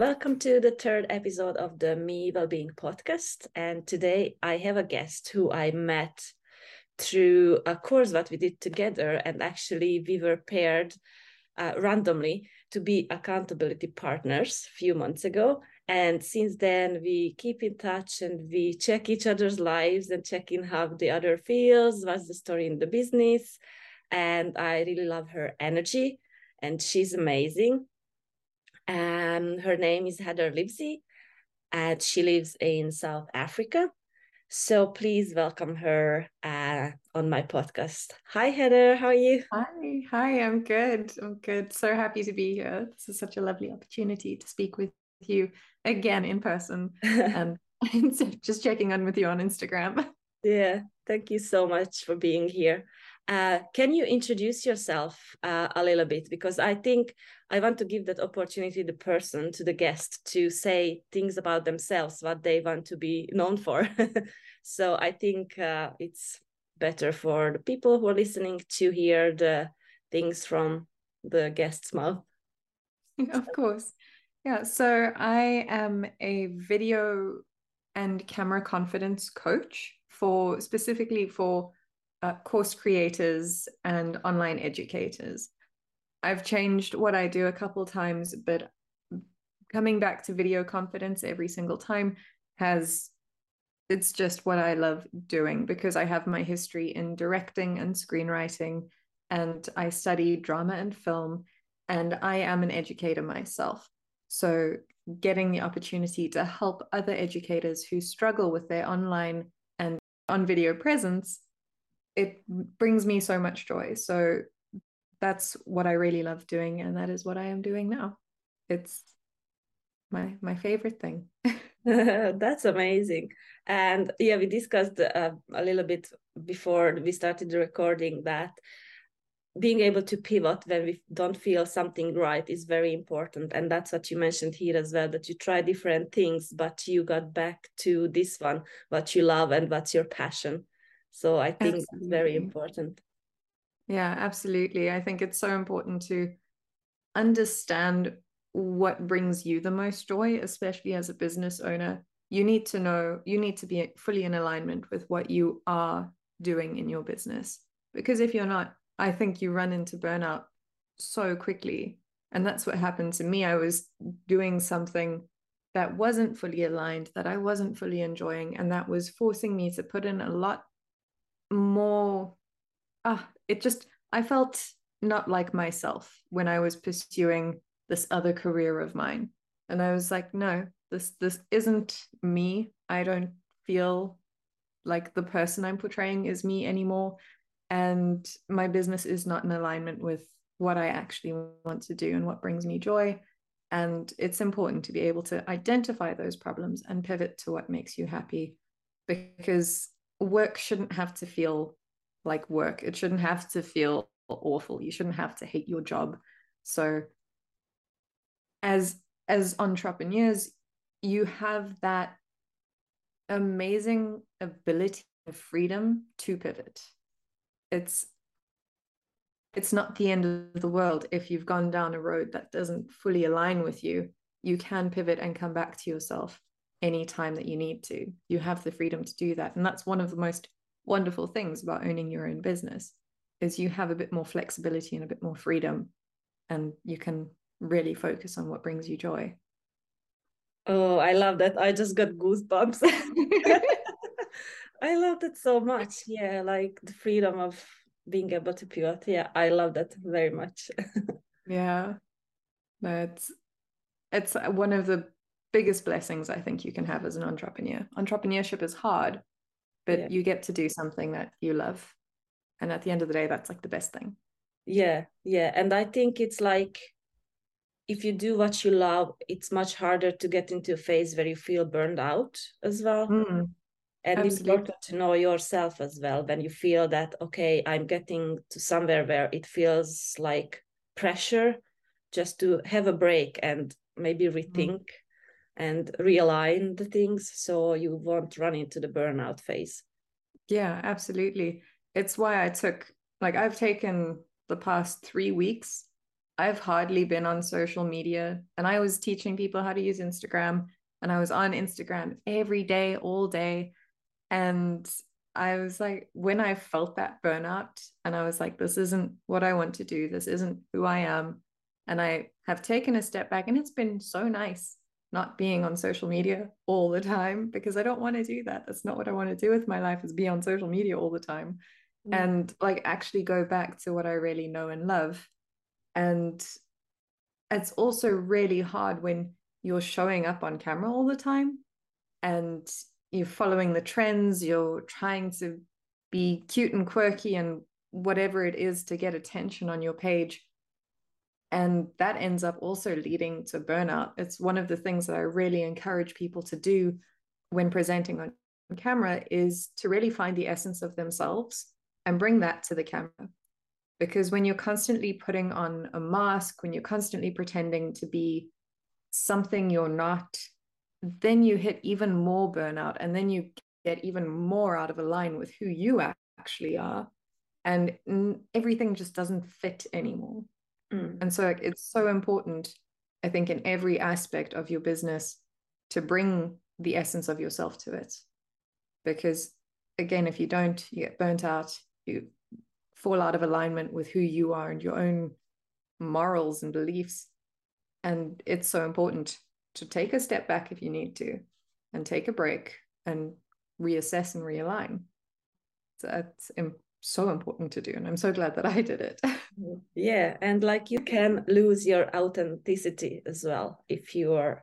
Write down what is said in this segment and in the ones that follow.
welcome to the third episode of the Me Wellbeing podcast. And today I have a guest who I met through a course that we did together. And actually, we were paired uh, randomly to be accountability partners a few months ago. And since then, we keep in touch and we check each other's lives and check in how the other feels, what's the story in the business. And I really love her energy, and she's amazing um, her name is Heather Livesey, and she lives in South Africa. So please welcome her uh, on my podcast. Hi, Heather. How are you? Hi. Hi. I'm good. I'm good. So happy to be here. This is such a lovely opportunity to speak with you again in person and just checking on with you on Instagram. Yeah. Thank you so much for being here. Uh, can you introduce yourself uh, a little bit? Because I think I want to give that opportunity the person, to the guest, to say things about themselves, what they want to be known for. so I think uh, it's better for the people who are listening to hear the things from the guest's mouth. Of course. Yeah. So I am a video and camera confidence coach for specifically for uh, course creators and online educators. I've changed what I do a couple times, but coming back to video confidence every single time has it's just what I love doing because I have my history in directing and screenwriting and I study drama and film and I am an educator myself. So getting the opportunity to help other educators who struggle with their online and on video presence it brings me so much joy. So that's what I really love doing, and that is what I am doing now. It's my my favorite thing. that's amazing. And yeah, we discussed uh, a little bit before we started the recording that being able to pivot when we don't feel something right is very important and that's what you mentioned here as well that you try different things but you got back to this one what you love and what's your passion so I think absolutely. it's very important. Yeah, absolutely. I think it's so important to understand what brings you the most joy, especially as a business owner. You need to know, you need to be fully in alignment with what you are doing in your business. Because if you're not, I think you run into burnout so quickly. And that's what happened to me. I was doing something that wasn't fully aligned, that I wasn't fully enjoying, and that was forcing me to put in a lot more ah it just i felt not like myself when i was pursuing this other career of mine. And i was like no this this isn't me. I don't feel like the person i'm portraying is me anymore. And my business is not in alignment with what i actually want to do and what brings me joy. And it's important to be able to identify those problems and pivot to what makes you happy. Because work shouldn't have to feel like work. It shouldn't have to feel awful. You shouldn't have to hate your job. So as as entrepreneurs, you have that amazing ability of freedom to pivot. It's it's not the end of the world if you've gone down a road that doesn't fully align with you. You can pivot and come back to yourself any time that you need to. You have the freedom to do that. And that's one of the most wonderful things about owning your own business is you have a bit more flexibility and a bit more freedom and you can really focus on what brings you joy. Oh, I love that. I just got goosebumps. I love that so much. Yeah, like the freedom of being able to pivot. Yeah, I love that very much. yeah. It's it's one of the biggest blessings I think you can have as an entrepreneur. Entrepreneurship is hard, but yeah. you get to do something that you love. And at the end of the day, that's like the best thing. Yeah, yeah. And I think it's like if you do what you love, it's much harder to get into a phase where you feel burned out as well. Mm, and absolutely. it's important to know yourself as well when you feel that, okay, I'm getting to somewhere where it feels like pressure, just to have a break and maybe mm. rethink. Mm and realign the things so you won't run into the burnout phase. Yeah, absolutely. It's why I took, like, I've taken the past three weeks I've hardly been on social media and I was teaching people how to use Instagram and I was on Instagram every day, all day. And I was like, when I felt that burnout, and I was like, this isn't what I want to do, this isn't who I am. And I have taken a step back, and it's been so nice not being on social media all the time because I don't want to do that. That's not what I want to do with my life is be on social media all the time. Mm. And like actually go back to what I really know and love. And it's also really hard when you're showing up on camera all the time and you're following the trends, you're trying to be cute and quirky and whatever it is to get attention on your page. And that ends up also leading to burnout. It's one of the things that I really encourage people to do when presenting on camera is to really find the essence of themselves and bring that to the camera. Because when you're constantly putting on a mask, when you're constantly pretending to be something you're not, then you hit even more burnout and then you get even more out of line with who you actually are. And everything just doesn't fit anymore. Mm. And so like, it's so important, I think, in every aspect of your business to bring the essence of yourself to it. Because again, if you don't, you get burnt out, you fall out of alignment with who you are and your own morals and beliefs. And it's so important to take a step back if you need to and take a break and reassess and realign. So that's so important to do. And I'm so glad that I did it. Mm-hmm. yeah. And like you can lose your authenticity as well if you are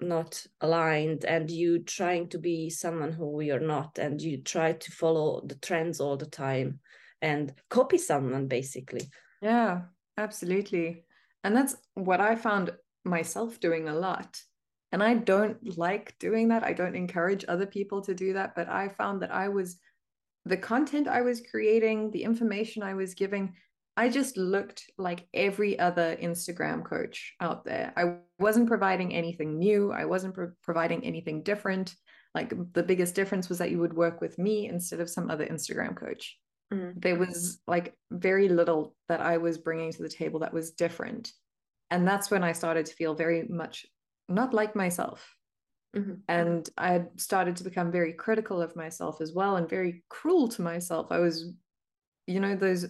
not aligned and you trying to be someone who you're not and you try to follow the trends all the time and copy someone basically yeah absolutely and that's what i found myself doing a lot. And I don't like doing that. I don't encourage other people to do that. But I found that I was, the content I was creating, the information I was giving, I just looked like every other Instagram coach out there. I wasn't providing anything new, I wasn't pro- providing anything different. Like the biggest difference was that you would work with me instead of some other Instagram coach. Mm-hmm. There was like very little that I was bringing to the table that was different and that's when i started to feel very much not like myself mm-hmm. and i had started to become very critical of myself as well and very cruel to myself. I was you know those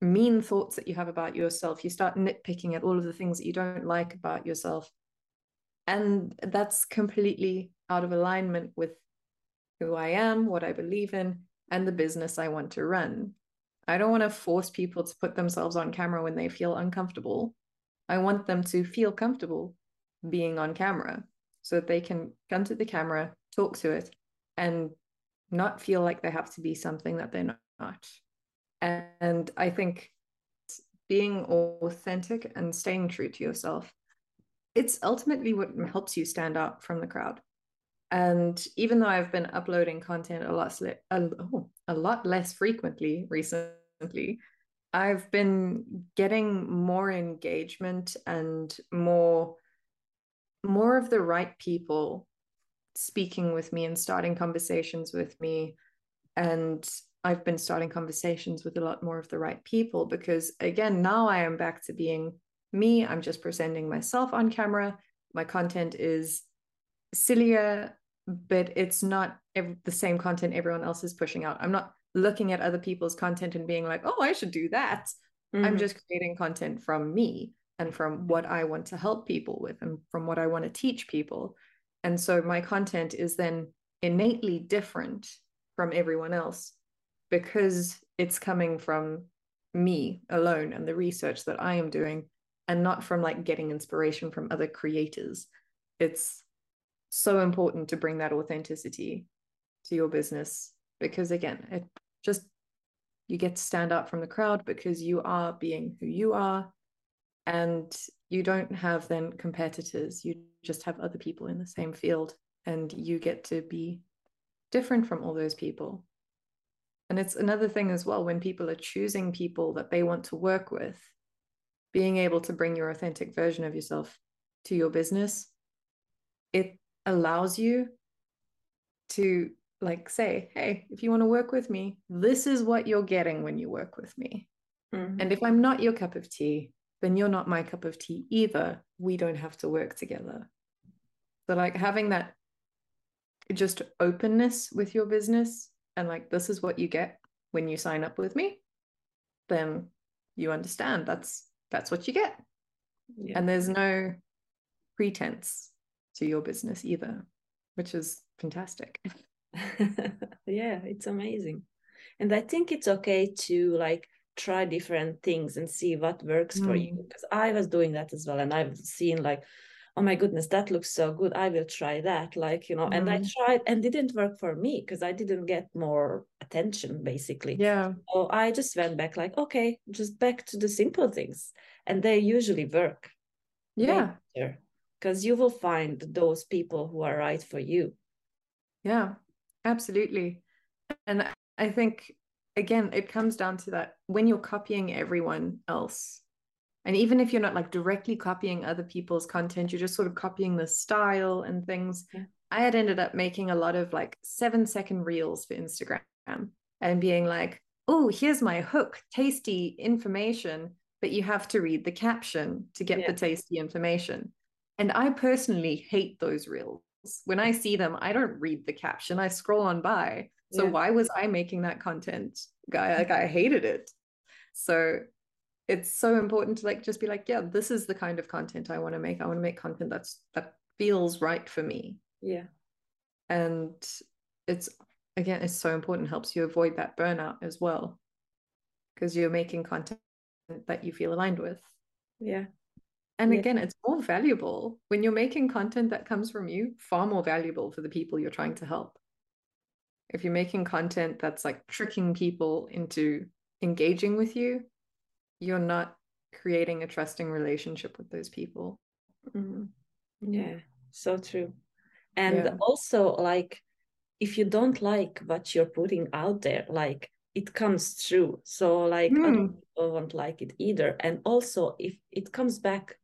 mean thoughts that you have about yourself. You start nitpicking at all of the things that you don't like about yourself. And that's completely out of alignment with who i am what i believe in and the business i want to run. I don't want to force people to put themselves on camera when they feel uncomfortable. I want them to feel comfortable being on camera so that they can come to the camera, talk to it, and not feel like they have to be something that they're not. And I think being authentic and staying true to yourself, it's ultimately what helps you stand out from the crowd. And even though I've been uploading content a lot, a, oh, a lot less frequently recently, I've been getting more engagement and more more of the right people speaking with me and starting conversations with me. And I've been starting conversations with a lot more of the right people because again now I am back to being me. I'm just presenting myself on camera. My content is sillier but it's not ev- the same content everyone else is pushing out. I'm not looking at other people's content and being like, oh, I should do that. Mm-hmm. I'm just creating content from me and from what I want to help people with and from what I want to teach people. And so my content is then innately different from everyone else because it's coming from me alone and the research that I am doing and not from like getting inspiration from other creators. It's so important to bring that authenticity to your business because again, it just you get to stand out from the crowd because you are being who you are and you don't have then competitors you just have other people in the same field and you get to be different from all those people and it's another thing as well when people are choosing people that they want to work with being able to bring your authentic version of yourself to your business it allows you to like say, hey, if you want to work with me, this is what you're getting when you work with me. Mm-hmm. And if I'm not your cup of tea, then you're not my cup of tea either. We don't have to work together. So, like, having that just openness with your business and like, this is what you get when you sign up with me, then you understand that's that's what you get. Yeah. And there's no pretense to your business either, which is fantastic. yeah, it's amazing. And I think it's okay to like try different things and see what works mm. for you because mm. I was doing that as well and I've seen like oh my goodness that looks so good I will try that like you know mm. and I mm. tried and didn't work for me because I didn't get more attention basically yeah so I just went back like okay just back to the simple things and they usually work yeah because you will find those people who are right for you yeah absolutely and I think again, it comes down to that when you're copying everyone else, and even if you're not like directly copying other people's content, you're just sort of copying the style and things. Yeah. I had ended up making a lot of like seven second reels for Instagram and being like, oh, here's my hook, tasty information, but you have to read the caption to get yeah. the tasty information. And I personally hate those reels. When I see them, I don't read the caption, I scroll on by. So yeah. why was I making that content? Guy, like I hated it. So it's so important to like just be like, yeah, this is the kind of content I want to make. I want to make content that's that feels right for me. Yeah. And it's again, it's so important, helps you avoid that burnout as well. Because you're making content that you feel aligned with. Yeah. And yeah. again, it's more valuable when you're making content that comes from you, far more valuable for the people you're trying to help if you're making content that's like tricking people into engaging with you, you're not creating a trusting relationship with those people. Mm-hmm. Yeah, so true. And yeah. also, like, if you don't like what you're putting out there, like, it comes true. So, like, mm. other people won't like it either. And also, if it comes back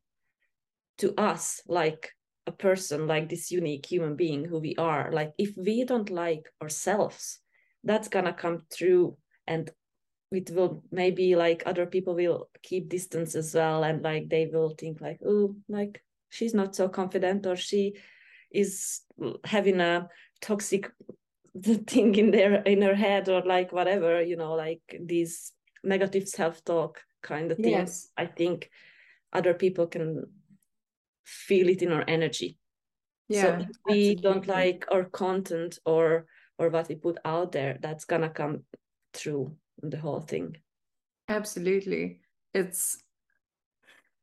to us, like, a person like this unique human being who we are like if we don't like ourselves that's gonna come through and it will maybe like other people will keep distance as well and like they will think like oh like she's not so confident or she is having a toxic thing in their in her head or like whatever you know like these negative self-talk kind of things yes. i think other people can feel it in our energy. Yeah so if we don't like our content or or what we put out there that's gonna come through the whole thing. Absolutely. It's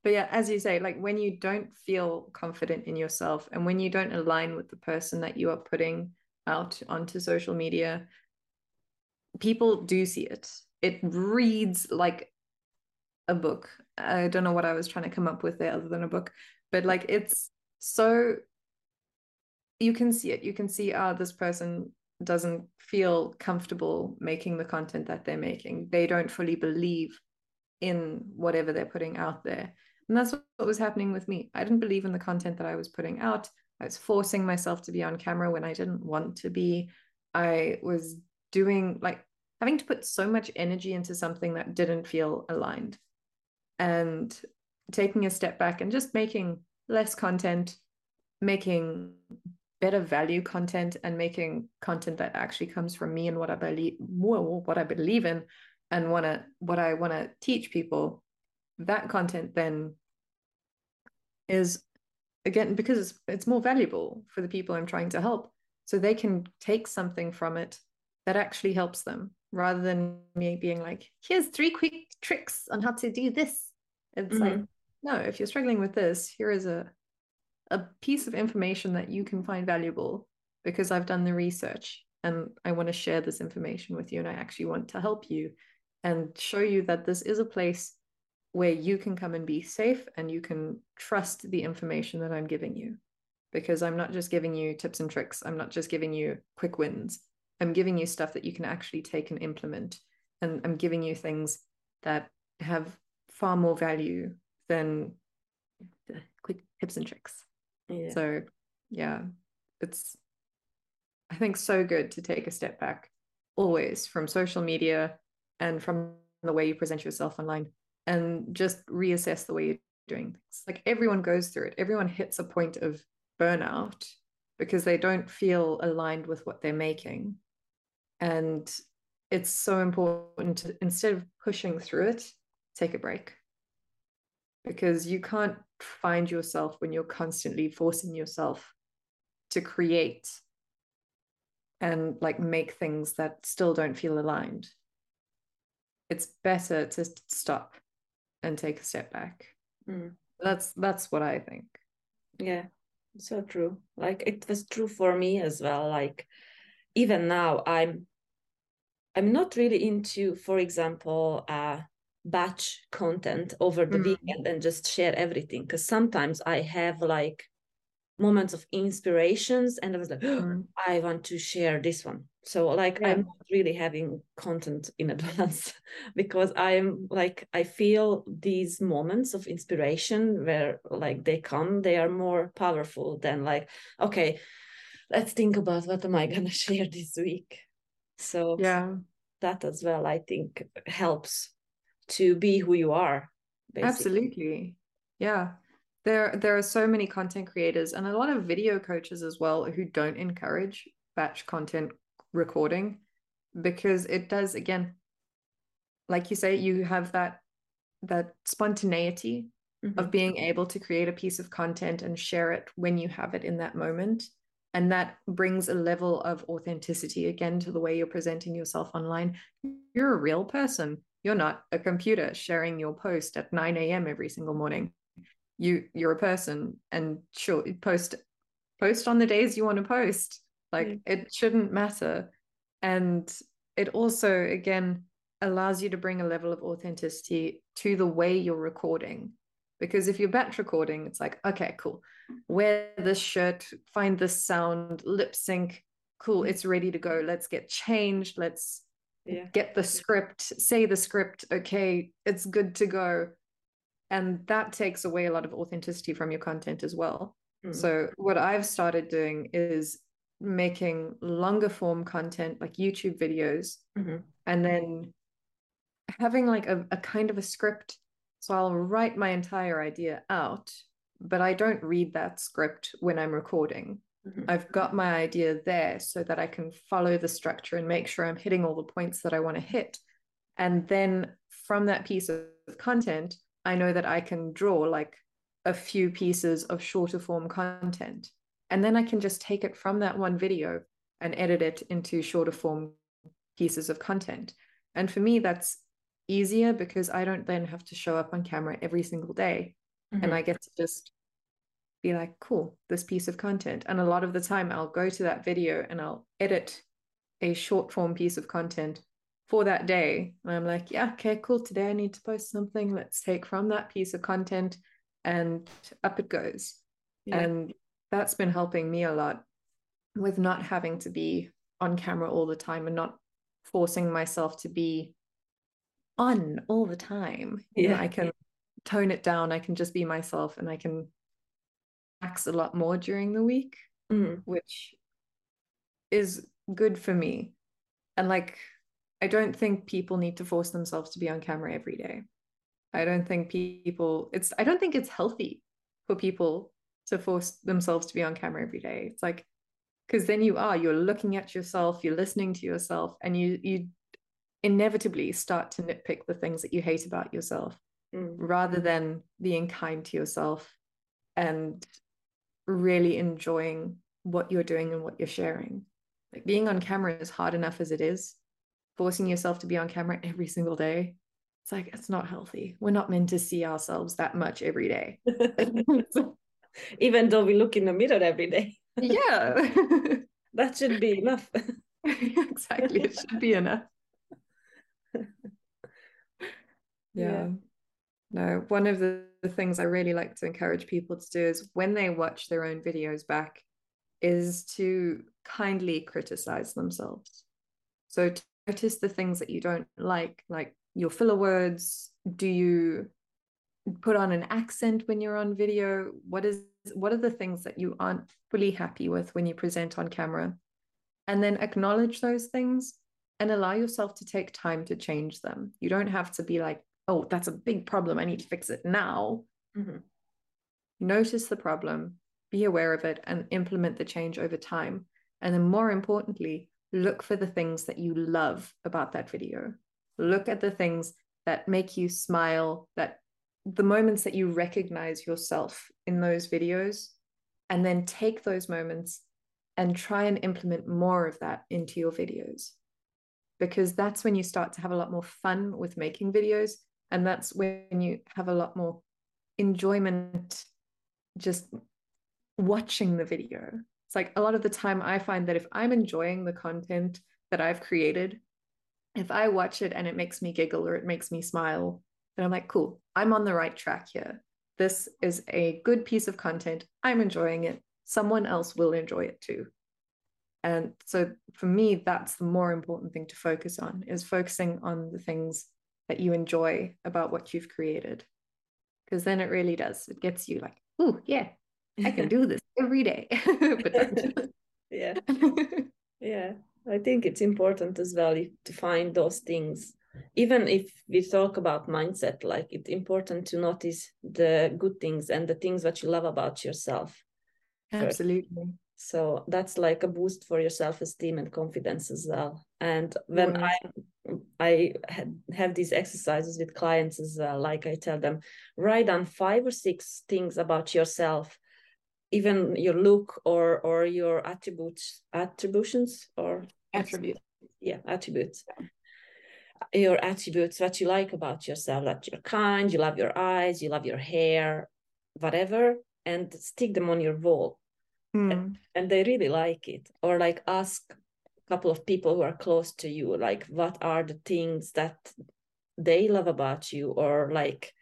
but yeah as you say like when you don't feel confident in yourself and when you don't align with the person that you are putting out onto social media people do see it. It reads like a book. I don't know what i was trying to come up with there other than a book but like it's so you can see it. You can see ah oh, this person doesn't feel comfortable making the content that they're making. They don't fully believe in whatever they're putting out there. And that's what was happening with me. I didn't believe in the content that i was putting out. I was forcing myself to be on camera when i didn't want to be. I was doing like having to put so much energy into something that didn't feel aligned. And taking a step back and just making less content, making better value content and making content that actually comes from me and what I believe what I believe in and wanna what I wanna teach people, that content then is again because it's, it's more valuable for the people I'm trying to help. So they can take something from it that actually helps them rather than me being like, here's three quick tricks on how to do this. It's mm-hmm. like, no, if you're struggling with this, here is a a piece of information that you can find valuable because I've done the research and I want to share this information with you and I actually want to help you and show you that this is a place where you can come and be safe and you can trust the information that I'm giving you because I'm not just giving you tips and tricks. I'm not just giving you quick wins. I'm giving you stuff that you can actually take and implement. And I'm giving you things that have far more value than the quick tips and tricks. Yeah. So, yeah, it's, I think, so good to take a step back always from social media and from the way you present yourself online and just reassess the way you're doing things. Like everyone goes through it. Everyone hits a point of burnout because they don't feel aligned with what they're making. And it's so important to instead of pushing through it, take a break. Because you can't find yourself when you're constantly forcing yourself to create and like make things that still don't feel aligned. It's better to stop and take a step back. Mm. That's that's what I think. Yeah, so true. Like it was true for me as well. Like even now, I'm I'm not really into, for example, uh, batch content over the mm. weekend and just share everything. Because sometimes I have like moments of inspirations and I was like, oh, I want to share this one. So like yeah. I'm not really having content in advance because I'm like I feel these moments of inspiration where like they come, they are more powerful than like, okay, let's think about what am I gonna share this week. So yeah, that as well I think helps to be who you are. Basically. Absolutely. Yeah there there are so many content creators and a lot of video coaches as well who don't encourage batch content recording because it does again like you say you have that that spontaneity mm-hmm. of being able to create a piece of content and share it when you have it in that moment and that brings a level of authenticity again to the way you're presenting yourself online you're a real person you're not a computer sharing your post at 9 a.m every single morning. You you're a person and sure post post on the days you want to post. Like mm. it shouldn't matter. And it also again allows you to bring a level of authenticity to the way you're recording. Because if you're batch recording it's like okay cool. Wear this shirt find this sound lip sync cool mm. it's ready to go. Let's get changed. Let's yeah. get the script say the script okay it's good to go and that takes away a lot of authenticity from your content as well mm. so what i've started doing is making longer form content like youtube videos mm-hmm. and then having like a, a kind of a script so i'll write my entire idea out but i don't read that script when i'm recording mm-hmm. i've got my idea there so that i can follow the structure and make sure i'm hitting all the points that i want to hit and then from that piece of content I know that I can draw like a few pieces of shorter form content. And then I can just take it from that one video and edit it into shorter form pieces of content. And for me, that's easier because I don't then have to show up on camera every single day. Mm-hmm. And I get to just be like, cool, this piece of content. And a lot of the time, I'll go to that video and I'll edit a short form piece of content for that day. And I'm like, yeah, okay, cool. Today I need to post something. Let's take from that piece of content and up it goes. Yeah. And that's been helping me a lot with not having to be on camera all the time and not forcing myself to be on all the time. Yeah. You know, I can tone it down. I can just be myself and I can act a lot more during the week, mm. which is good for me. And like I don't think people need to force themselves to be on camera every day. I don't think people it's I don't think it's healthy for people to force themselves to be on camera every day. It's like because then you are you're looking at yourself, you're listening to yourself and you you inevitably start to nitpick the things that you hate about yourself mm. rather than being kind to yourself and really enjoying what you're doing and what you're sharing. Like being on camera is hard enough as it is. Forcing yourself to be on camera every single day it's like it's not healthy. We're not meant to see ourselves that much every day. Even though we look in the mirror every day. Yeah. That should be enough. Exactly. It should be enough. Yeah. yeah. no one of the, the things i really like to encourage people to do is when they watch their own videos back is to kindly criticize themselves so notice the things that you don't like, like your filler words? Do you put on an accent when you're on video? What is what are the things that you aren't fully happy with when you present on camera? And then acknowledge those things and allow yourself to take time to change them. You don't have to be like oh, that's a big problem. I need to fix it now. Mm-hmm. Notice the problem, be aware of it, and implement the change over time. And then, more importantly, look for the things that you love about that video. Look at the things that make you smile, that the moments that you recognize yourself in those videos, and then take those moments and try and implement more of that into your videos. Because that's when you start to have a lot more fun with making videos. And that's when you have a lot more enjoyment just watching the video. It's like a lot of the time I find that if I'm enjoying the content that I've created, if I watch it and it makes me giggle or it makes me smile, then I'm like, cool, I'm on the right track here. This is a good piece of content. I'm enjoying it. Someone else will enjoy it too. And so for me, that's the more important thing to focus on is focusing on the things that you enjoy about what you've created. Because then it really does. It gets you like, oh, yeah, I can do this every day. but yeah. yeah. I think it's important as well to find those things. Even if we talk about mindset, like it's important to notice the good things and the things that you love about yourself. Absolutely. So that's like a boost for your self-esteem and confidence as well. And when mm-hmm. I I have these exercises with clients as well, like I tell them, write down five or six things about yourself even your look or or your attributes attributions or attributes yeah attributes. Your attributes what you like about yourself that you're kind you love your eyes you love your hair whatever and stick them on your wall mm. and, and they really like it. Or like ask a couple of people who are close to you like what are the things that they love about you? Or like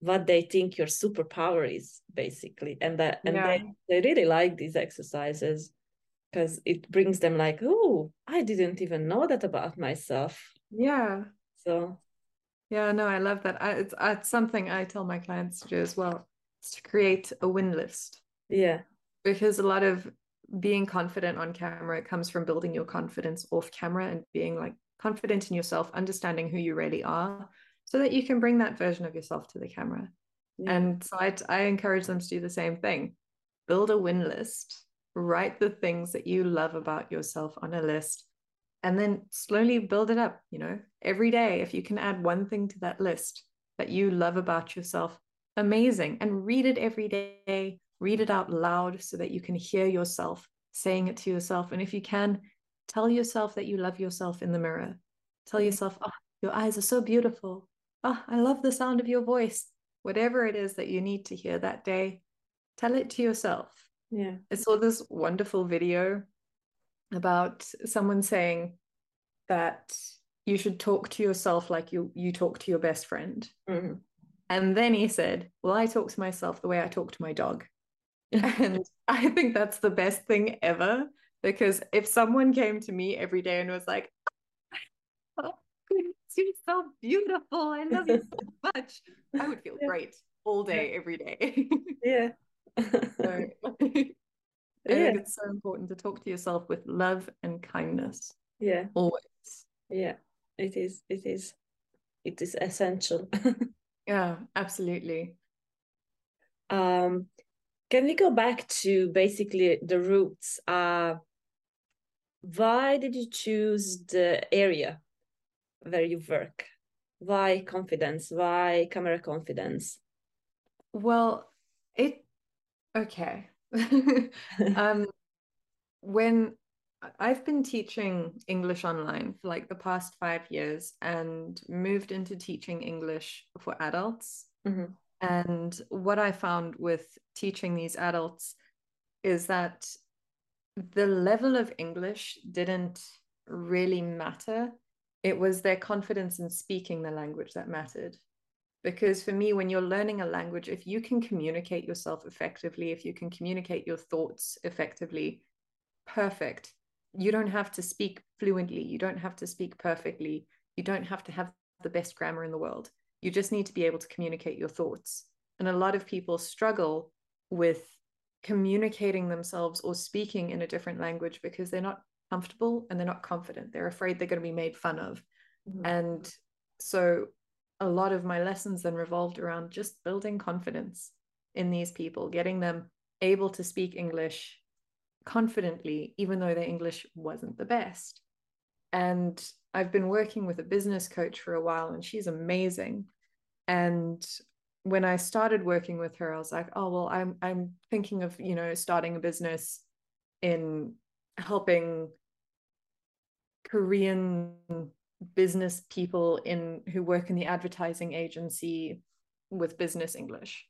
what they think your superpower is basically. And that and yeah. they, they really like these exercises because it brings them like oh i didn't even know that about myself. Yeah. So yeah no i love that. I, it's, it's something i tell my clients to do as well it's to create a win list. Yeah because a lot of being confident on camera comes from building your confidence off camera and being like confident in yourself understanding who you really are so that you can bring that version of yourself to the camera. Yeah. And so I, I encourage them to do the same thing. Build a win list, write the things that you love about yourself on a list, and then slowly build it up. You know, every day, if you can add one thing to that list that you love about yourself, amazing. And read it every day, read it out loud so that you can hear yourself saying it to yourself. And if you can, tell yourself that you love yourself in the mirror. Tell yourself, oh, your eyes are so beautiful oh, I love the sound of your voice. Whatever it is that you need to hear that day, tell it to yourself. Yeah. I saw this wonderful video about someone saying that you should talk to yourself like you you talk to your best friend. Mm-hmm. And then he said, Well, I talk to myself the way I talk to my dog. and I think that's the best thing ever because if someone came to me every day and was like, oh, you're so beautiful. I love you so much. I would feel yeah. great all day, every day. yeah. so, I yeah. think it's so important to talk to yourself with love and kindness. Yeah. Always. Yeah, it is. It is. It is essential. yeah, absolutely. Um, can we go back to basically the roots? Uh, why did you choose the area where you work why confidence why camera confidence well it okay um when I've been teaching English online for like the past five years and moved into teaching English for adults. Mm-hmm. And what I found with teaching these adults is that the level of English didn't really matter it was their confidence in speaking the language that mattered. Because for me, when you're learning a language, if you can communicate yourself effectively, if you can communicate your thoughts effectively, perfect. You don't have to speak fluently. You don't have to speak perfectly. You don't have to have the best grammar in the world. You just need to be able to communicate your thoughts. And a lot of people struggle with communicating themselves or speaking in a different language because they're not comfortable and they're not confident. They're afraid they're going to be made fun of. Mm-hmm. And so a lot of my lessons then revolved around just building confidence in these people, getting them able to speak English confidently, even though their English wasn't the best. And I've been working with a business coach for a while, and she's amazing. And when I started working with her, I was like, oh well, I'm I'm thinking of, you know, starting a business in helping Korean business people in who work in the advertising agency with business English.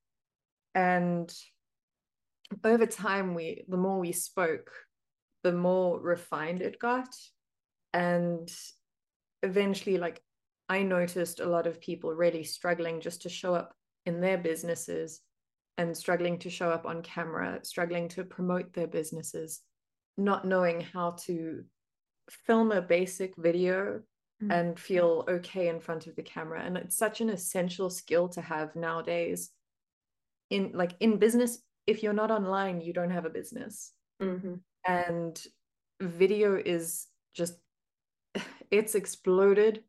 And over time we the more we spoke, the more refined it got. And eventually like I noticed a lot of people really struggling just to show up in their businesses and struggling to show up on camera, struggling to promote their businesses, not knowing how to film a basic video mm. and feel okay in front of the camera. And it's such an essential skill to have nowadays. In like in business, if you're not online, you don't have a business. Mm-hmm. And video is just it's exploded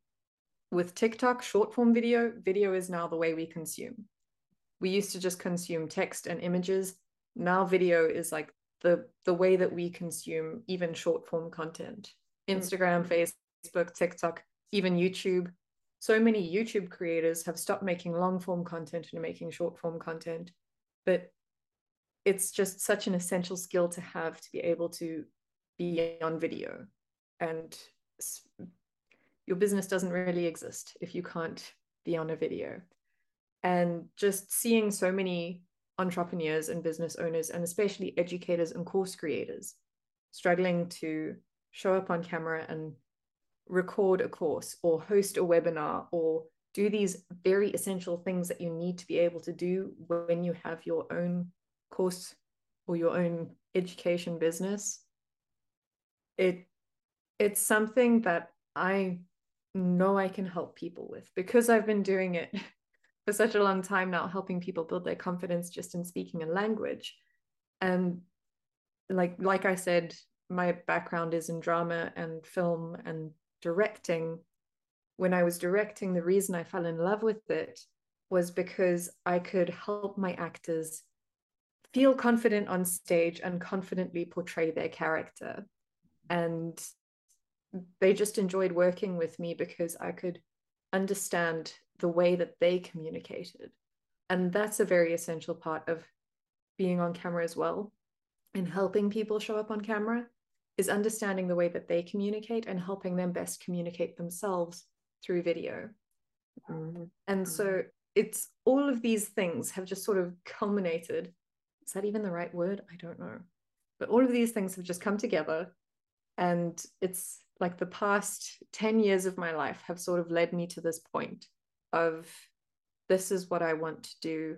with TikTok, short form video, video is now the way we consume. We used to just consume text and images. Now video is like the the way that we consume even short form content. Instagram, mm-hmm. Facebook, TikTok, even YouTube. So many YouTube creators have stopped making long form content and making short form content. But it's just such an essential skill to have to be able to be on video. And your business doesn't really exist if you can't be on a video. And just seeing so many entrepreneurs and business owners, and especially educators and course creators, struggling to show up on camera and record a course or host a webinar or do these very essential things that you need to be able to do when you have your own course or your own education business it it's something that i know i can help people with because i've been doing it for such a long time now helping people build their confidence just in speaking a language and like like i said my background is in drama and film and directing, when I was directing, the reason I fell in love with it was because I could help my actors feel confident on stage and confidently portray their character. And they just enjoyed working with me because I could understand the way that they communicated. And that's a very essential part of being on camera as well and helping people show up on camera is understanding the way that they communicate and helping them best communicate themselves through video. Mm-hmm. And so mm-hmm. it's all of these things have just sort of culminated. Is that even the right word? I don't know. But all of these things have just come together. And it's like the past 10 years of my life have sort of led me to this point of this is what I want to do.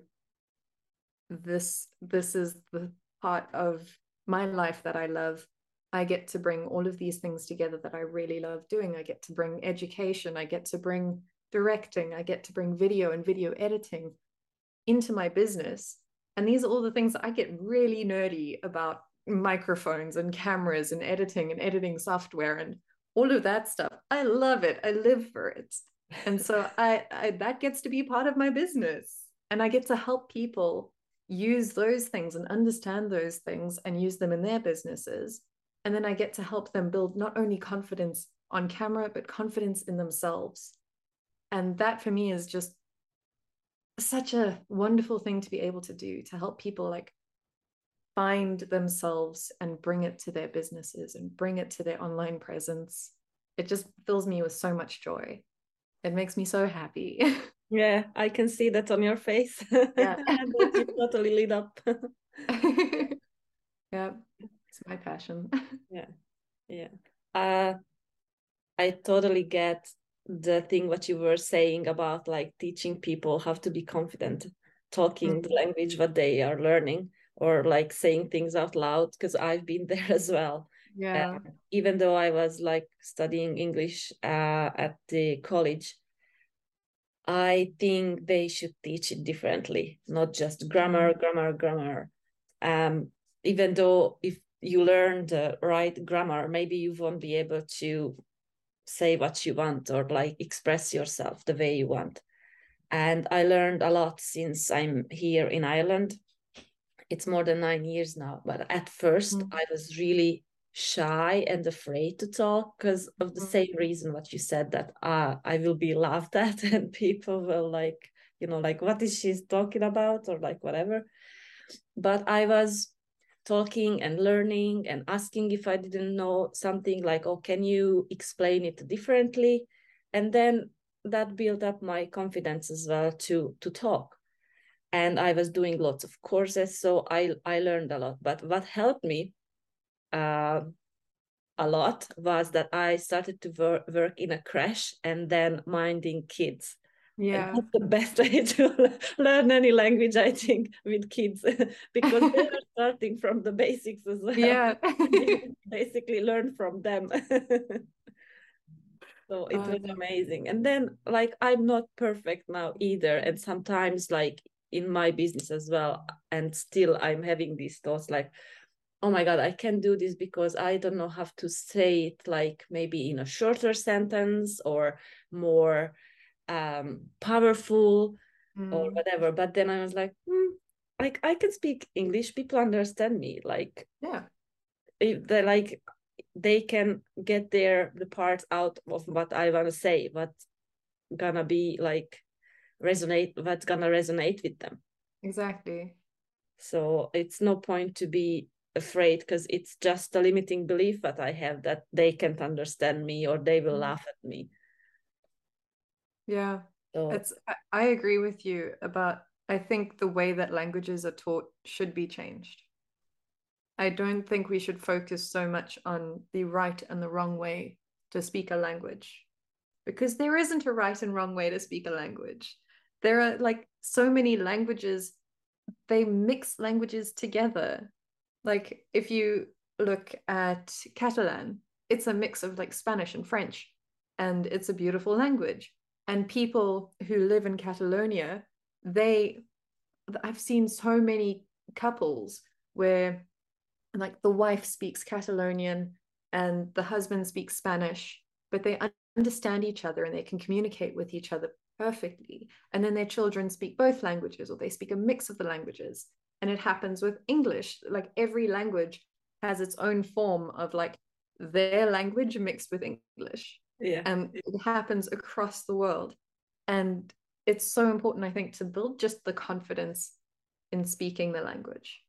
This this is the part of my life that I love I get to bring all of these things together that I really love doing. I get to bring education, I get to bring directing, I get to bring video and video editing into my business. And these are all the things that I get really nerdy about microphones and cameras and editing and editing software and all of that stuff. I love it. I live for it. And so I, I that gets to be part of my business. And I get to help people use those things and understand those things and use them in their businesses and then I get to help them build not only confidence on camera, but confidence in themselves. And that for me is just such a wonderful thing to be able to do to help people like find themselves and bring it to their businesses and bring it to their online presence. It just fills me with so much joy. It makes me so happy. yeah, I can see that on your face. Yeah. you totally lit up. yeah it's my passion yeah yeah uh i totally get the thing what you were saying about like teaching people how to be confident talking mm-hmm. the language what they are learning or like saying things out loud because i've been there as well yeah uh, even though i was like studying english uh, at the college i think they should teach it differently not just grammar mm-hmm. grammar grammar um, even though if you learn the right grammar maybe you won't be able to say what you want or like express yourself the way you want and I learned a lot since I'm here in Ireland. It's more than nine years now, but at 1st mm-hmm. I was really shy and afraid to talk because of the mm-hmm. same reason what you said that uh, I will be laughed at and people will like you know like what is she talking about or like whatever but I was talking and learning and asking if I didn't know something like oh can you explain it differently and then that built up my confidence as well to to talk and I was doing lots of courses so I I learned a lot but what helped me uh, a lot was that I started to wor- work in a crash and then minding kids. Yeah, and that's the best way to learn any language, I think, with kids because they are starting from the basics as well. Yeah, basically learn from them. so it was amazing. And then, like, I'm not perfect now either, and sometimes, like in my business as well, and still I'm having these thoughts like oh my god i can't do this because i don't know how to say it like maybe in a shorter sentence or more um, powerful mm. or whatever. But then i was like hmm, like i can speak english. People understand me. Like yeah. if they like they can get their the parts out of what i want to say what's gonna be like resonate what's gonna resonate with them exactly so it's no point to be afraid because it's just a limiting belief that I have that they can't understand me or they will mm. laugh at me. Yeah. So, it's I agree with you about I think the way that languages are taught should be changed. I don't think we should focus so much on the right and the wrong way to speak a language because there isn't a right and wrong way to speak a language. There are like so many languages, they mix languages together. Like if you look at Catalan, it's a mix of like Spanish and French, and it's a beautiful language. And people who live in Catalonia, they, I've seen so many couples where like the wife speaks Catalonian and the husband speaks Spanish, but they understand each other and they can communicate with each other perfectly. And then their children speak both languages or they speak a mix of the languages. And it happens with english. Like every language has its own form of like their language mixed with english. Yeah. And it happens across the world. And it's so important i think to build just the confidence in speaking the language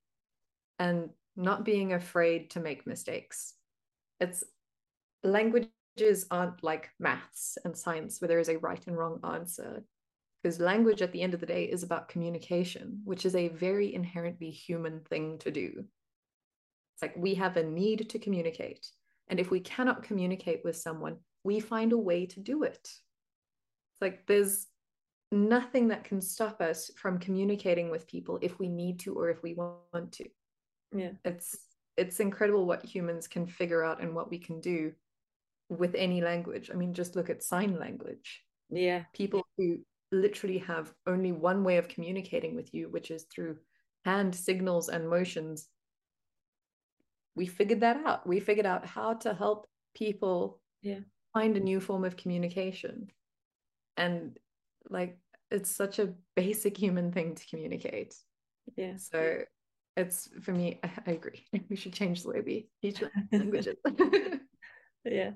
and not being afraid to make mistakes. It's languages aren't like maths and science where there is a right and wrong answer because language at the end of the day is about communication which is a very inherently human thing to do. It's like we have a need to communicate and if we cannot communicate with someone we find a way to do it. It's like there's nothing that can stop us from communicating with people if we need to or if we want to. Yeah. It's it's incredible what humans can figure out and what we can do with any language i mean just look at sign language yeah people who literally have only one way of communicating with you, which is through hand signals and motions. We figured that out. We figured out how to help people yeah. find a new form of communication. And like it's such a basic human thing to communicate. Yeah. So it's for me, I, I agree. We should change the way we teach languages. yeah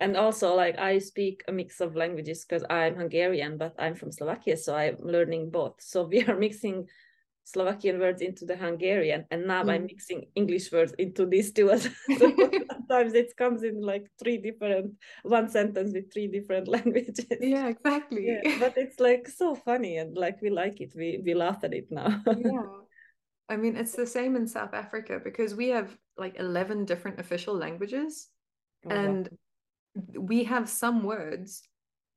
and also like i speak a mix of languages because i'm hungarian but i'm from slovakia so i'm learning both. So we are mixing slovakian words into the hungarian and now mm. i'm mixing english words into these two. So sometimes it comes in like three different one sentence with three different languages. Yeah exactly. Yeah, but it's like so funny and like we like it. We we laugh at it now. Yeah. I mean it's the same in south africa because we have like 11 different official languages oh, and wow we have some words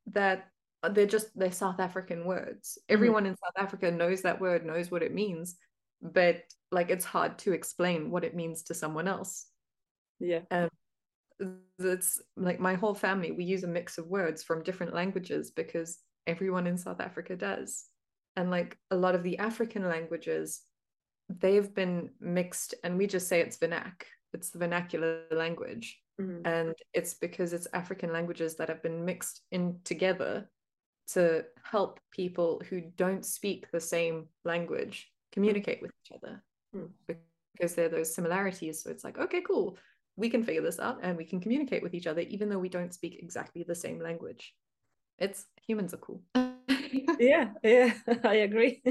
that they're just they're South African words. Mm-hmm. Everyone in South Africa knows that word, knows what it means, but like it's hard to explain what it means to someone else. Yeah. And it's like my whole family, we use a mix of words from different languages because everyone in South Africa does. And like a lot of the African languages, they've been mixed, and we just say it's vernac, it's the vernacular language. Mm-hmm. And it's because it's African languages that have been mixed in together to help people who don't speak the same language communicate with each other Mm. because there are those similarities. So it's like, okay, cool. We can figure this out and we can communicate with each other, even though we don't speak exactly the same language. It's humans are cool. yeah yeah i agree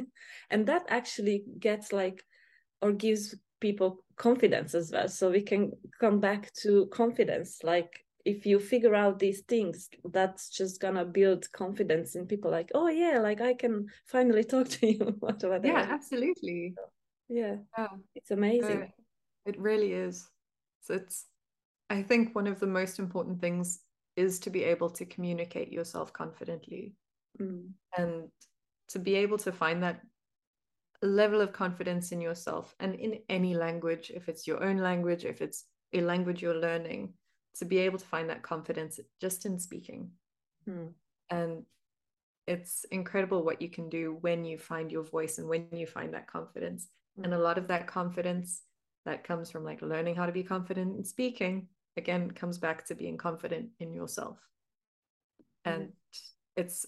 and that actually gets like or gives people confidence as well. So we can come back to confidence. Like if you figure out these things that's just gonna build confidence in people. Like oh yeah like i can finally talk to you whatever. Yeah absolutely. Yeah. Yeah. It's amazing. Uh, it really is. So it's i think one of the most important things is to be able to communicate yourself confidently. Mm. and to be able to find that level of confidence in yourself and in any language if it's your own language if it's a language you're learning to be able to find that confidence just in speaking mm. and it's incredible what you can do when you find your voice and when you find that confidence mm. and a lot of that confidence that comes from like learning how to be confident in speaking again comes back to being confident in yourself and mm. it's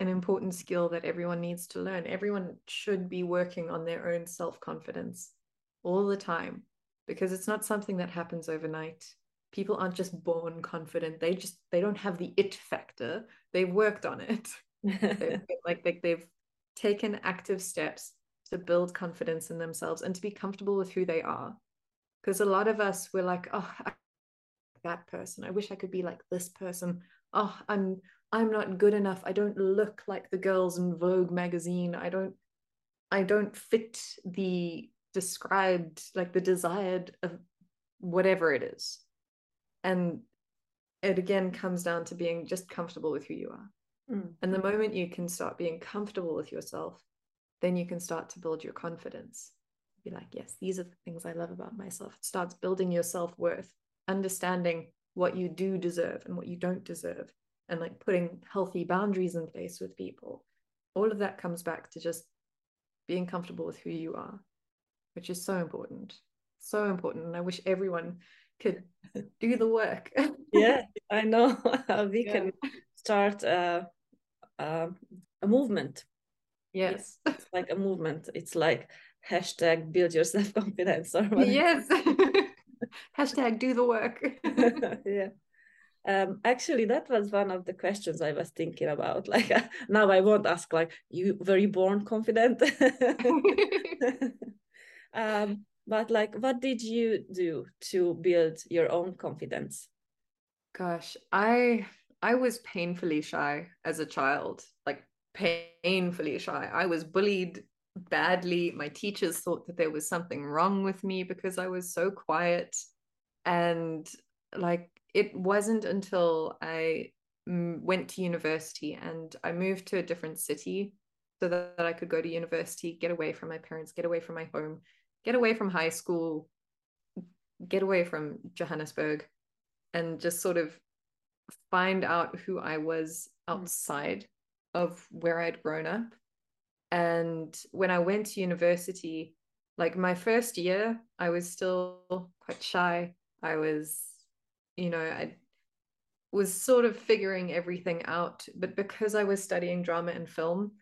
an important skill that everyone needs to learn. Everyone should be working on their own self confidence all the time because it's not something that happens overnight. People aren't just born confident. They just they don't have the it factor. They've worked on it. they've, like, like they've taken active steps to build confidence in themselves and to be comfortable with who they are. Because a lot of us we're like, oh, I, that person. I wish I could be like this person. Oh, I'm I'm not good enough. I don't look like the girls in Vogue magazine. I don't I don't fit the described like the desired of whatever it is. And it again comes down to being just comfortable with who you are. Mm. And the moment you can start being comfortable with yourself, then you can start to build your confidence. Be like, yes, these are the things I love about myself. It starts building your self worth, understanding what you do deserve and what you don't deserve, and like putting healthy boundaries in place with people all of that comes back to just being comfortable with who you are which is so important so important and i wish everyone could do the work. Yeah i know we yeah. can start a, a, a movement. Yes. it's, it's like a movement. It's like hashtag build your self-confidence or whatever. yes. hashtag do the work. Yeah um, actually, that was one of the questions I was thinking about. Like now, I won't ask like you were you born confident, um, but like what did you do to build your own confidence? Gosh, I I was painfully shy as a child, like painfully shy. I was bullied badly. My teachers thought that there was something wrong with me because I was so quiet, and like it wasn't until I went to university and I moved to a different city so that, that I could go to university, get away from my parents, get away from my home, get away from high school, get away from Johannesburg, and just sort of find out who I was hmm. outside of where I'd grown up. And when I went to university, like my first year, I was still quite shy. I was you know, I was sort of figuring everything out. But because I was studying drama and film,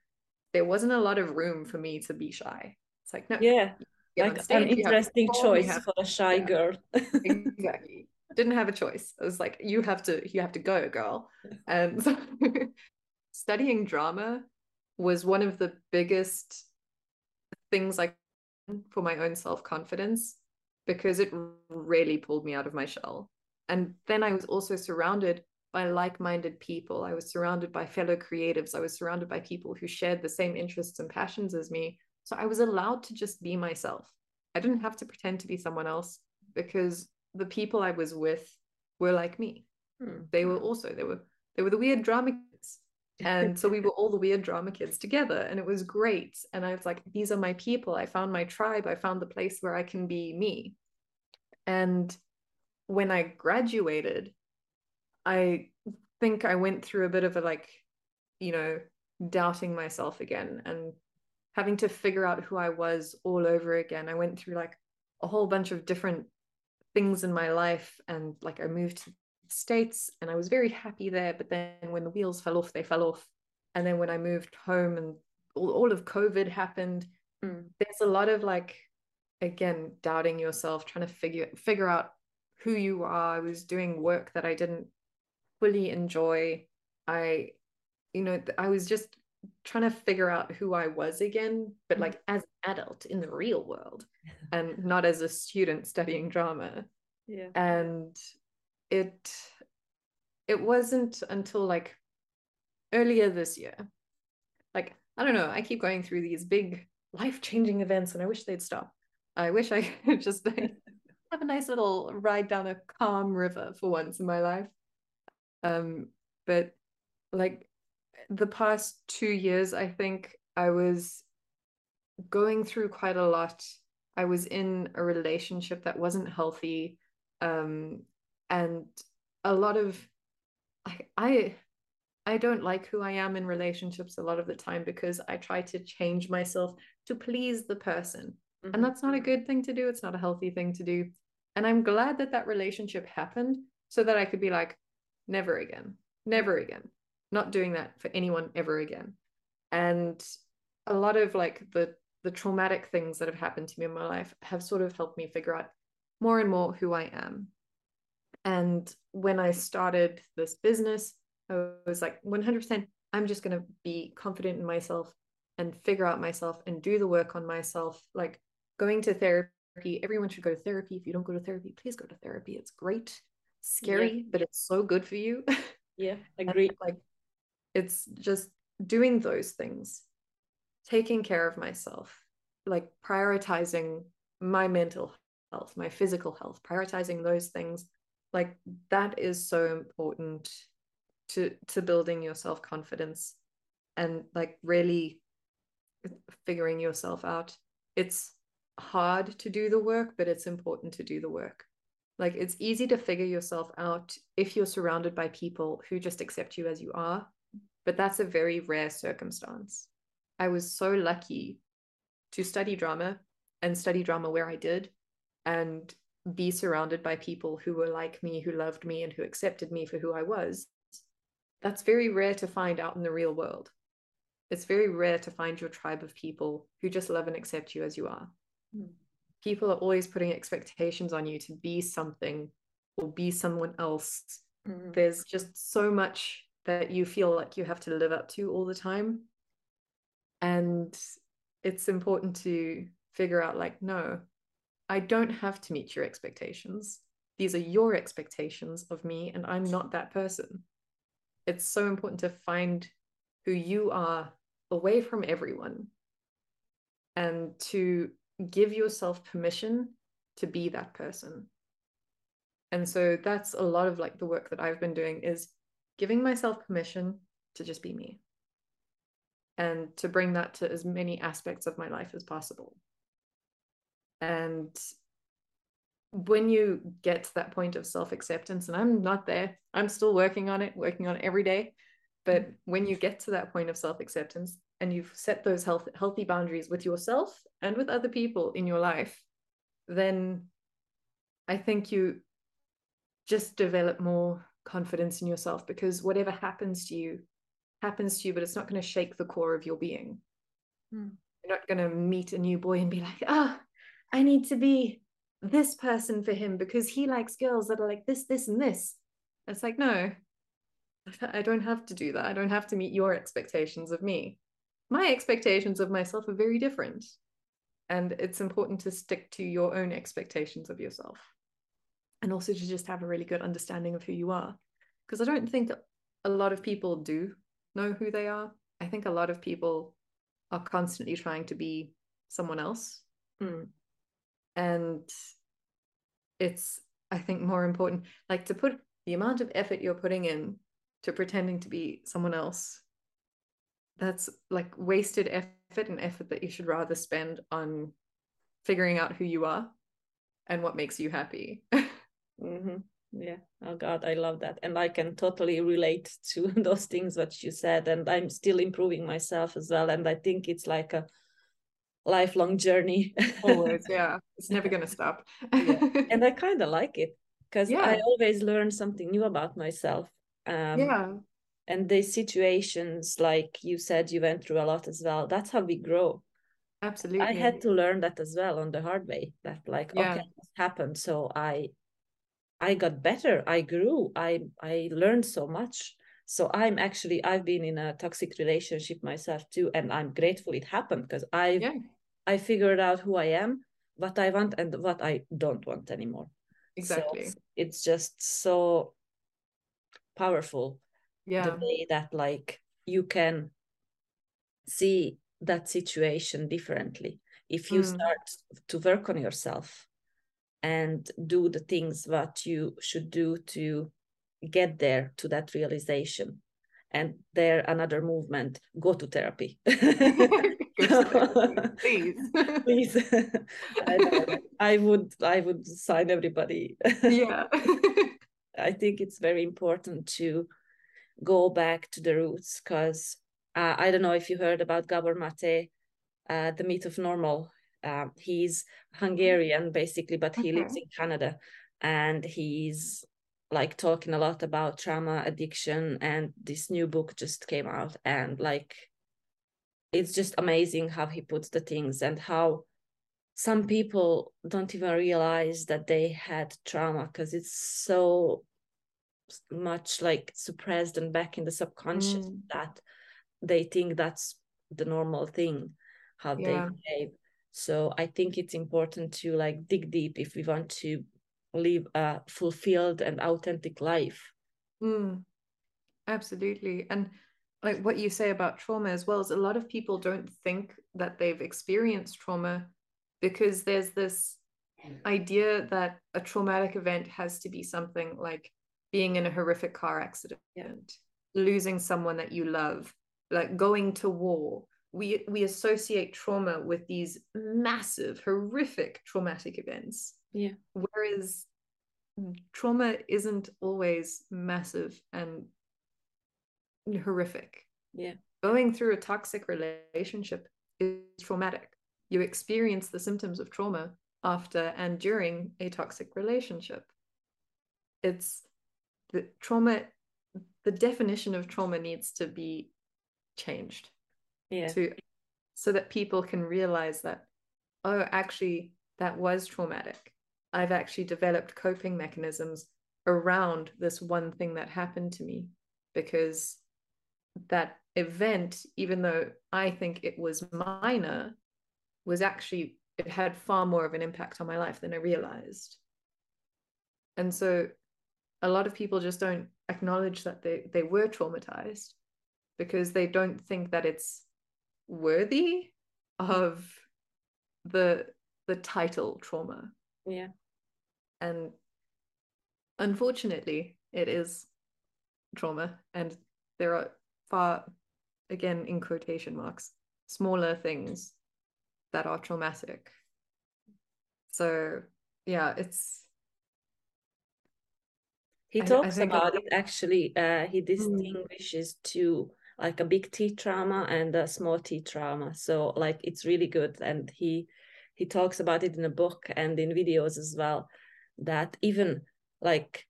there wasn't a lot of room for me to be shy. It's like, no, yeah, like stage, an interesting choice for a shy yeah, girl. exactly. Didn't have a choice. I was like, you have to, you have to go, girl. And so studying drama was one of the biggest things like for my own self-confidence because it really pulled me out of my shell and then I was also surrounded by like minded people. I was surrounded by fellow creatives. I was surrounded by people who shared the same interests and passions as me. So I was allowed to just be myself. I didn't have to pretend to be someone else because the people I was with were like me. Hmm. They were also, they were, they were the weird drama kids. And so we were all the weird drama kids together. And it was great. And I was like, these are my people. I found my tribe. I found the place where I can be me. And when I graduated, I think I went through a bit of a like, you know, doubting myself again and having to figure out who I was all over again. I went through like a whole bunch of different things in my life and like I moved to the States and I was very happy there. But then when the wheels fell off, they fell off. and then when I moved home and all, all of COVID happened, Mm. there's a lot of like again doubting yourself, trying to figure figure out who you are. I was doing work that I didn't fully enjoy. I, you know, I was just trying to figure out who I was again, but Mm. like as an adult in the real world and not as a student studying drama. Yeah. And it it wasn't until like earlier this year. Like, I don't know, I keep going through these big life-changing events and I wish they'd stop. I wish I could just like have a nice little ride down a calm river for once in my life. Um, but like the past two years, I think I was going through quite a lot. I was in a relationship that wasn't healthy. Um, and a lot of I, I I don't like who I am in relationships a lot of the time because I try to change myself to please the person. Mhm. And that's not a good thing to do. It's not a healthy thing to do. And I'm glad that that relationship happened so that I could be like, never again, never again, not doing that for anyone ever again. And a lot of like the the traumatic things that have happened to me in my life have sort of helped me figure out more and more who I am. And when I started this business, I was like 100%, I'm just going to be confident in myself and figure out myself and do the work on myself. Like going to therapy, everyone should go to therapy. If you don't go to therapy, please go to therapy. It's great, scary, but it's so good for you. Yeah. Agree. like it's just doing those things taking care of myself like prioritizing my mental health my physical health prioritizing those things like that is so important to to building your self confidence and like really figuring yourself out it's hard to do the work but it's important to do the work. Like it's easy to figure yourself out if you're surrounded by people who just accept you as you are but that's a very rare circumstance. I was so lucky to study drama and study drama where i did and be surrounded by people who were like me who loved me and who accepted me for who i was. That's very rare to find out in the real world. It's very rare to find your tribe of people who just love and accept you as you are. People are always putting expectations on you to be something or be someone else. Mhm. there's just so much that you feel like you have to live up to all the time. And it's important to figure out like no i don't have to meet your expectations. These are your expectations of me and i'm not that person. It's so important to find who you are away from everyone and to give yourself permission to be that person. And so that's a lot of like the work that i've been doing is giving myself permission to just be me and to bring that to as many aspects of my life as possible. And when you get to that point of self-acceptance and i'm not there i'm still working on it working on it every day but mm-hmm. when you get to that point of self-acceptance and you've set those health, healthy boundaries with yourself and with other people in your life then i think you just develop more confidence in yourself because whatever happens to you happens to you but it's not going to shake the core of your being Hmm. you're not going to meet a new boy and be like ah i need to be this person for him because he likes girls that are like this this and this it's like no I don't have to do that. I don't have to meet your expectations of me. My expectations of myself are very different. And it's important to stick to your own expectations of yourself. And also to just have a really good understanding of who you are. Because I don't think a lot of people do know who they are. I think a lot of people are constantly trying to be someone else. Mm. And it's, I think, more important, like to put the amount of effort you're putting in to pretending to be someone else that's like wasted effort and effort that you should rather spend on figuring out who you are and what makes you happy hmm Yeah. Oh God, I love that, and I can totally relate to those things that you said, and I'm still improving myself as well, and I think it's like a lifelong journey. always yeah it's never going to stop Yeah. and I kind of like it because I always learn something new about myself. Um, yeah and the situations like you said you went through a lot as well that's how we grow. Absolutely. i had to learn that as well on the hard way that like Yeah. okay this happened so i i got better i grew i i learned so much. So i'm actually i've been in a toxic relationship myself too and i'm grateful it happened because i yeah. I figured out who i am what i want and what i don't want anymore. Exactly. it's, it's just so powerful yeah. the way that like you can see that situation differently. If you Mm. start to work on yourself and do the things what you should do to get there to that realization and there another movement go to therapy. Go to therapy, please. Please. I. I would i would sign everybody. Yeah. I think it's very important to go back to the roots because uh, I don't know if you heard about Gabor Mate, uh, the myth of normal. Uh, he's Hungarian basically, but he lives in Canada and he's like talking a lot about trauma, addiction, and this new book just came out. And like, it's just amazing how he puts the things and how some people don't even realize that they had trauma because it's so much like suppressed and back in the subconscious Mm. that they think that's the normal thing how Yeah. they behave so i think it's important to like dig deep if we want to live a fulfilled and authentic life Mm, absolutely. And like what you say about trauma as well is a lot of people don't think that they've experienced trauma because there's this idea that a traumatic event has to be something like being in a horrific car accident, losing someone that you love, like going to war. We we associate trauma with these massive, horrific traumatic events. Yeah. Whereas trauma isn't always massive and horrific. Yeah. Going through a toxic relationship is traumatic. You experience the symptoms of trauma after and during a toxic relationship. It's the trauma, the definition of trauma needs to be changed yeah. to so that people can realize that oh actually that was traumatic. I've actually developed coping mechanisms around this one thing that happened to me because that event even though i think it was minor was actually it had far more of an impact on my life than i realized. And so a lot of people just don't acknowledge that they they were traumatized because they don't think that it's worthy of the the title trauma. Yeah. And unfortunately it is trauma. And there are far again in quotation marks smaller things that are traumatic. So yeah it's he I- I talks about it actually uh, he distinguishes two like a big t trauma and a small t trauma. So like it's really good. And he he talks about it in a book and in videos as well that even like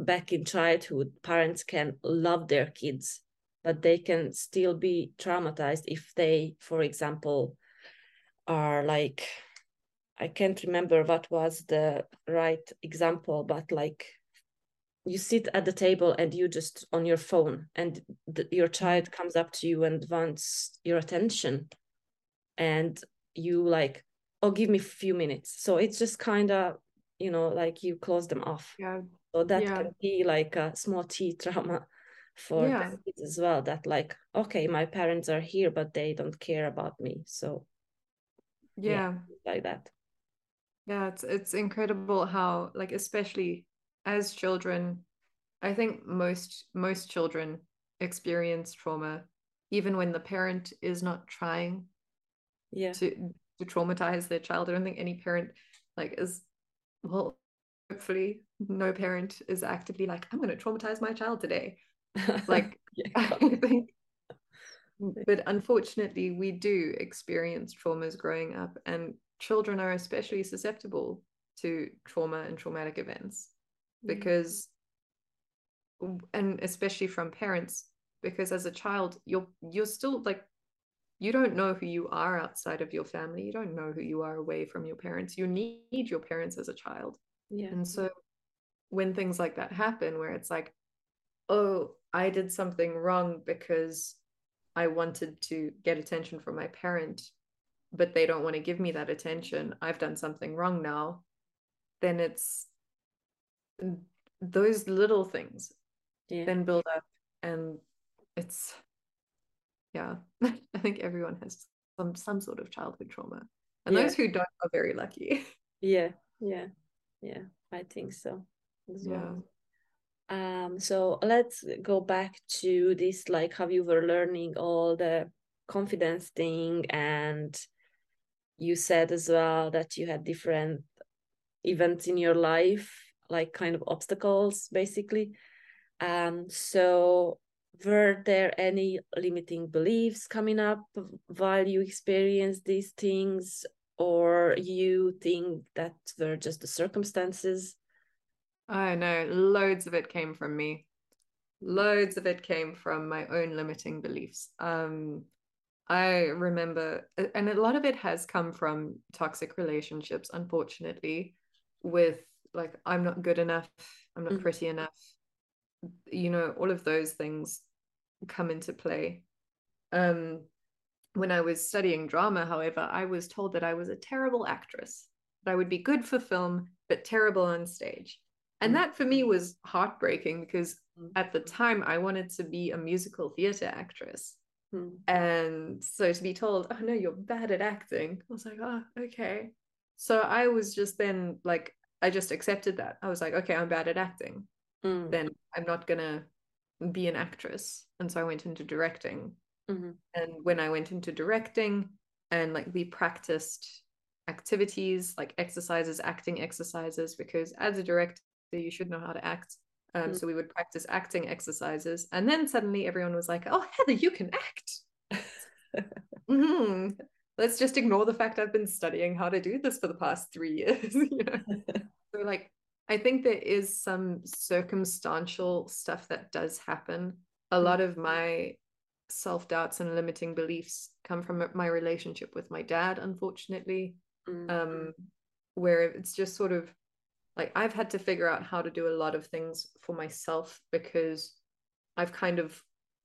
back in childhood parents can love their kids but they can still be traumatized if they for example are like i can't remember what was the right example but like you sit at the table and you just on your phone and the, your child comes up to you and wants your attention. And you like oh give me a few minutes. So it's just kind of you know like you close them off. Yeah. So that Yeah. can be like a small t trauma for the Yeah. kids as well that like okay my parents are here but they don't care about me. So yeah. like that. Yeah, it's it's incredible how like especially as children, I think most most children experience trauma even when the parent is not trying yeah to to traumatize their child. I don't think any parent like is well hopefully no parent is actively like I'm going to traumatize my child today. Like I think but unfortunately we do experience traumas growing up and children are especially susceptible to trauma and traumatic events. Mm. because and especially from parents because as a child you're you're still like you don't know who you are outside of your family. You don't know who you are away from your parents. You need your parents as a child. Yeah. And so when things like that happen where it's like oh i did something wrong because i wanted to get attention from my parent but they don't want to give me that attention. I've done something wrong now then it's those little things yeah. then build up and it's yeah i think everyone has some some sort of childhood trauma. And Yeah. those who don't are very lucky. Yeah yeah yeah i think so as well. Um so let's go back to this like how you were learning all the confidence thing and you said as well that you had different events in your life like kind of obstacles basically um so were there any limiting beliefs coming up while you experienced these things or you think that were just the circumstances I know loads of it came from me. Loads of it came from my own limiting beliefs. Um, I remember, and a lot of it has come from toxic relationships, unfortunately, with like, I'm not good enough, I'm not Mhm. pretty enough. You know, all of those things come into play. Um, when I was studying drama, however, I was told that I was a terrible actress, that I would be good for film, but terrible on stage. And Mm. that for me was heartbreaking because Mm. at the time I wanted to be a musical theater actress. Hmm. And so to be told, oh no, you're bad at acting, I was like, oh, okay. So I was just then like, I just accepted that. I was like, okay, I'm bad at acting. Mm. Then I'm not gonna be an actress. And so I went into directing. Mhm. And when I went into directing and like we practiced activities like exercises, acting exercises, because as a director, you should know how to act. Um, Mm. So we would practice acting exercises. And then suddenly everyone was like, oh, Heather, you can act. Mhm. Let's just ignore the fact I've been studying how to do this for the past three years. you know? So like I think there is some circumstantial stuff that does happen. A lot of my self-doubts and limiting beliefs come from my relationship with my dad, unfortunately. Mm. Um, where it's just sort of like I've had to figure out how to do a lot of things for myself because I've kind of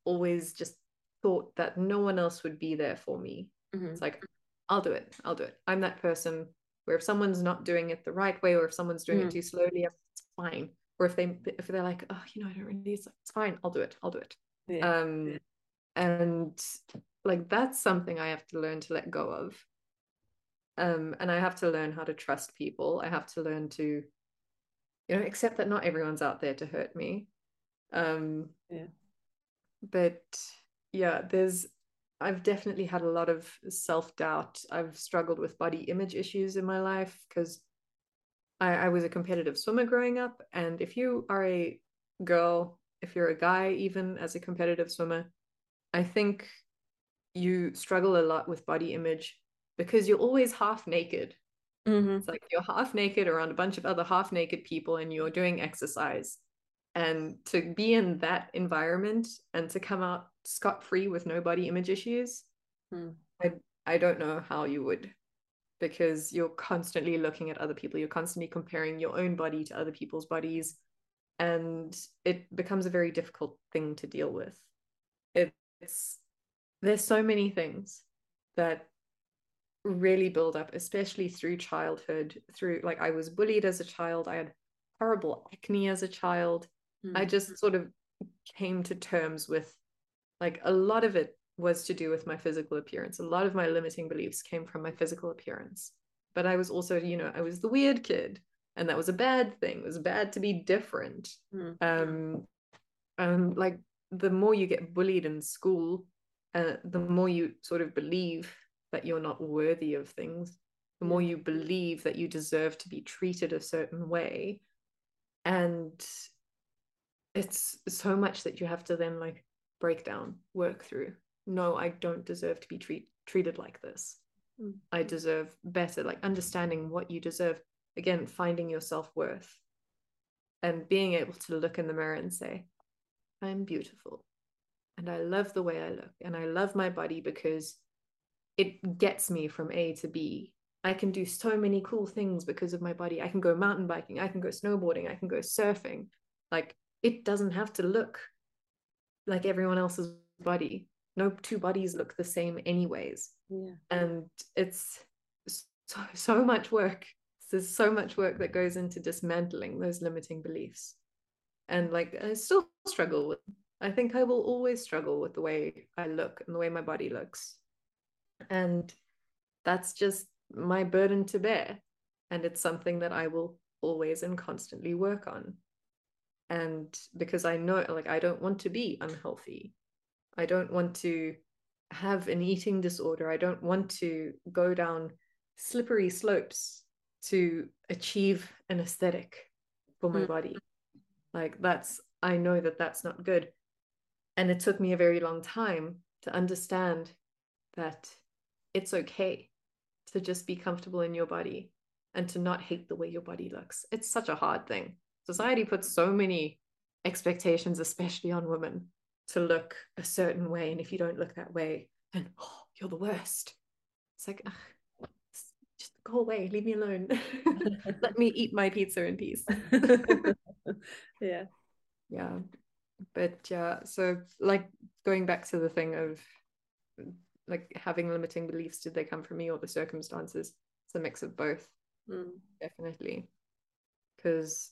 always just thought that no one else would be there for me. Mhm. It's like, I'll do it. I'll do it. I'm that person where if someone's not doing it the right way or if someone's doing Mm. it too slowly, it's fine. Or if they if they're like, oh, you know, I don't really, it's, it's fine. I'll do it. I'll do it. Yeah. Um, and like that's something I have to learn to let go of. Um, and I have to learn how to trust people. I have to learn to, you know, accept that not everyone's out there to hurt me. Um, Yeah. But yeah, there's I've definitely had a lot of self-doubt. I've struggled with body image issues in my life because I, I was a competitive swimmer growing up. And if you are a girl, if you're a guy, even as a competitive swimmer, I think you struggle a lot with body image because you're always half naked. Mhm. It's like you're half naked around a bunch of other half naked people and you're doing exercise. And to be in that environment and to come out scot free with no body image issues, Mm. I, I don't know how you would because you're constantly looking at other people, you're constantly comparing your own body to other people's bodies, and it becomes a very difficult thing to deal with. It's there's so many things that really build up, especially through childhood, through like I was bullied as a child, I had horrible acne as a child. I Mm. just sort of came to terms with like a lot of it was to do with my physical appearance. A lot of my limiting beliefs came from my physical appearance. But I was also, you know, I was the weird kid, and that was a bad thing. It was bad to be different. Mm. Um, and like the more you get bullied in school, uh, the more you sort of believe that you're not worthy of things. The more you believe that you deserve to be treated a certain way, and it's so much that you have to then like break down, work through. No, I don't deserve to be treat, treated like this. Mm. I deserve better, like understanding what you deserve. Again, finding your self worth and being able to look in the mirror and say, I'm beautiful. and I love the way I look and I love my body because it gets me from A to B. I can do so many cool things because of my body. I can go mountain biking, I can go snowboarding, I can go surfing. Like it doesn't have to look like everyone else's body. No two bodies look the same anyways. Yeah. And it's so, so much work. There's so much work that goes into dismantling those limiting beliefs. And like I still struggle with I think I will always struggle with the way I look and the way my body looks. And that's just my burden to bear. And it's something that I will always and constantly work on. And because I know, like, I don't want to be unhealthy. I don't want to have an eating disorder. I don't want to go down slippery slopes to achieve an aesthetic for my mm. body. Like, that's, I know that that's not good. And it took me a very long time to understand that it's okay to just be comfortable in your body and to not hate the way your body looks. It's such a hard thing. Society puts so many expectations, especially on women, to look a certain way. And if you don't look that way, then oh, you're the worst. It's like, ugh, just go away, leave me alone. Let me eat my pizza in peace. yeah. Yeah but yeah so like going back to the thing of like having limiting beliefs did they come from me or the circumstances it's a mix of both mm. definitely because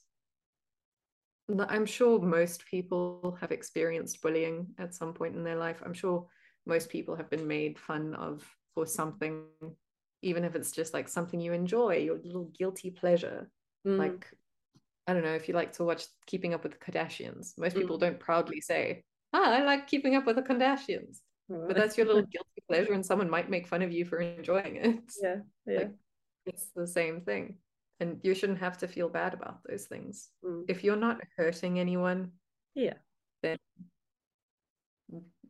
i'm sure most people have experienced bullying at some point in their life i'm sure most people have been made fun of for something even if it's just like something you enjoy your little guilty pleasure mm. like I don't know if you like to watch Keeping Up with the Kardashians. Most people mm. don't proudly say, "Ah, I like Keeping Up with the Kardashians," but that's your little guilty pleasure, and someone might make fun of you for enjoying it. Yeah, yeah. Like, it's the same thing, and you shouldn't have to feel bad about those things. Mm. If you're not hurting anyone, yeah, then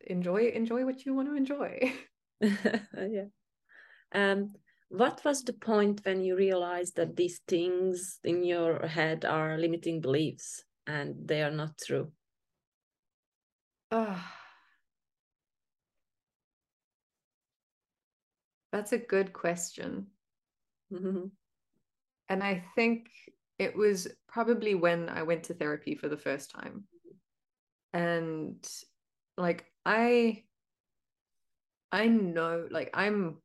enjoy enjoy what you want to enjoy. yeah. Um, what was the point when you realized that these things in your head are limiting beliefs and they are not true uh, that's a good question mm-hmm. And i think it was probably when i went to therapy for the first time and like i i know like i'm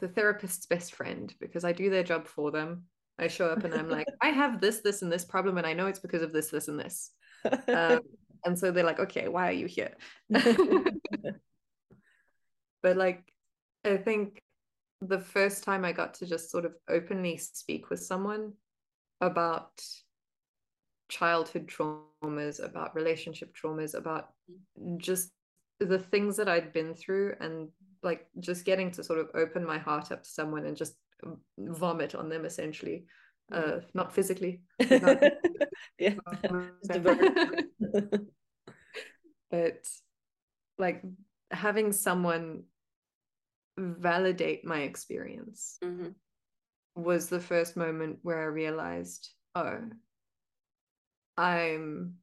the therapist's best friend because I do their job for them. I show up and I'm like, I have this, this, and this problem, and I know it's because of this, this, and this. Um, and so they're like, okay, why are you here? but like, I think the first time I got to just sort of openly speak with someone about childhood traumas, about relationship traumas, about just the things that I'd been through and like just getting to sort of open my heart up to someone and just vomit on them essentially. Uh not physically yeah. But like having someone validate my experience mm-hmm. was the first moment where i realized oh i'm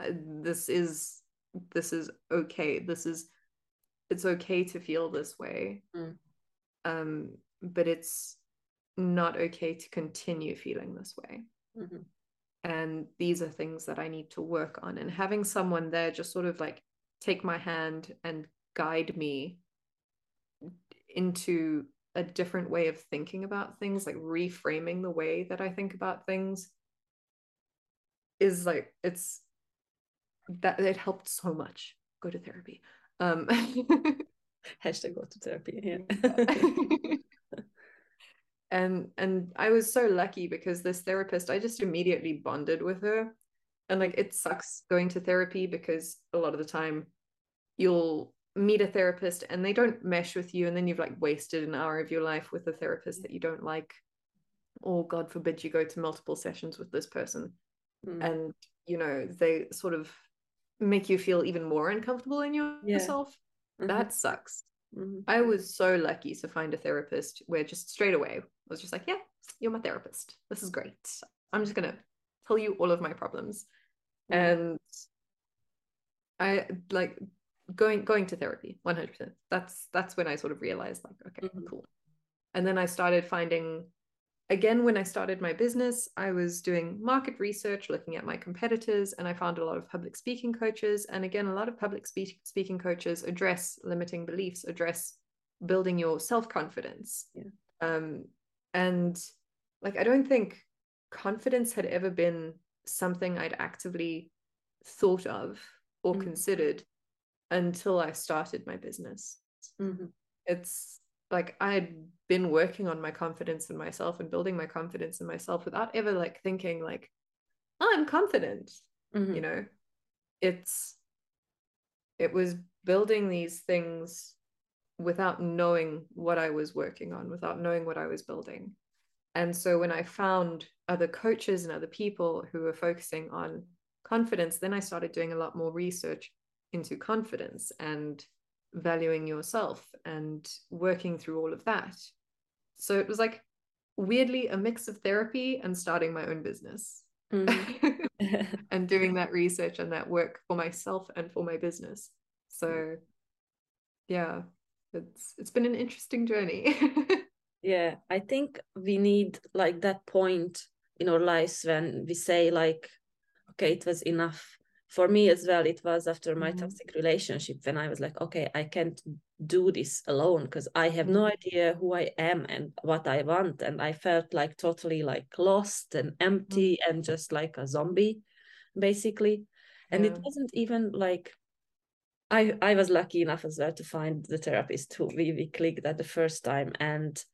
uh, this is this is okay this is it's okay to feel this way mm. um but it's not okay to continue feeling this way mm-hmm. and these are things that i need to work on and having someone there just sort of like take my hand and guide me into a different way of thinking about things like reframing the way that i think about things is like it's that it helped so much go to therapy um, Hashtag go to therapy. Yeah. and and I was so lucky because this therapist, I just immediately bonded with her. And like it sucks going to therapy because a lot of the time you'll meet a therapist and they don't mesh with you and then you've like wasted an hour of your life with a therapist that you don't like or god forbid you go to multiple sessions with this person mm. and you know they sort of make you feel even more uncomfortable in yourself yeah. mm-hmm. that sucks mm-hmm. i was so lucky to find a therapist where just straight away I was just like yeah you're my therapist this is great i'm just gonna tell you all of my problems mm-hmm. and I like going going to therapy 100%. That's that's when I sort of realized like okay, mm-hmm. cool. And then I started finding again when I started my business, I was doing market research, looking at my competitors, and I found a lot of public speaking coaches and again a lot of public speak- speaking coaches address limiting beliefs, address building your self-confidence. Yeah. Um and like I don't think confidence had ever been something I'd actively thought of or mm-hmm. considered until I started my business. Mm-hmm. It's like I had been working on my confidence in myself and building my confidence in myself without ever like thinking like oh, I'm confident. Mm-hmm. You know, it's it was building these things without knowing what I was working on, without knowing what I was building. And so when I found other coaches and other people who were focusing on confidence, then I started doing a lot more research into confidence and valuing yourself and working through all of that. So it was like weirdly a mix of therapy and starting my own business mm. and doing that research and that work for myself and for my business. So yeah, it's it's been an interesting journey. yeah, I think we need like that point in our lives when we say like okay, it was enough for me as well it was after my mm-hmm. toxic relationship when i was like okay i can't do this alone because i have no mm-hmm. idea who i am and what i want and i felt like totally like lost and empty mm-hmm. and just like a zombie basically and yeah. it wasn't even like i i was lucky enough as well to find the therapist who we, we clicked at the first time and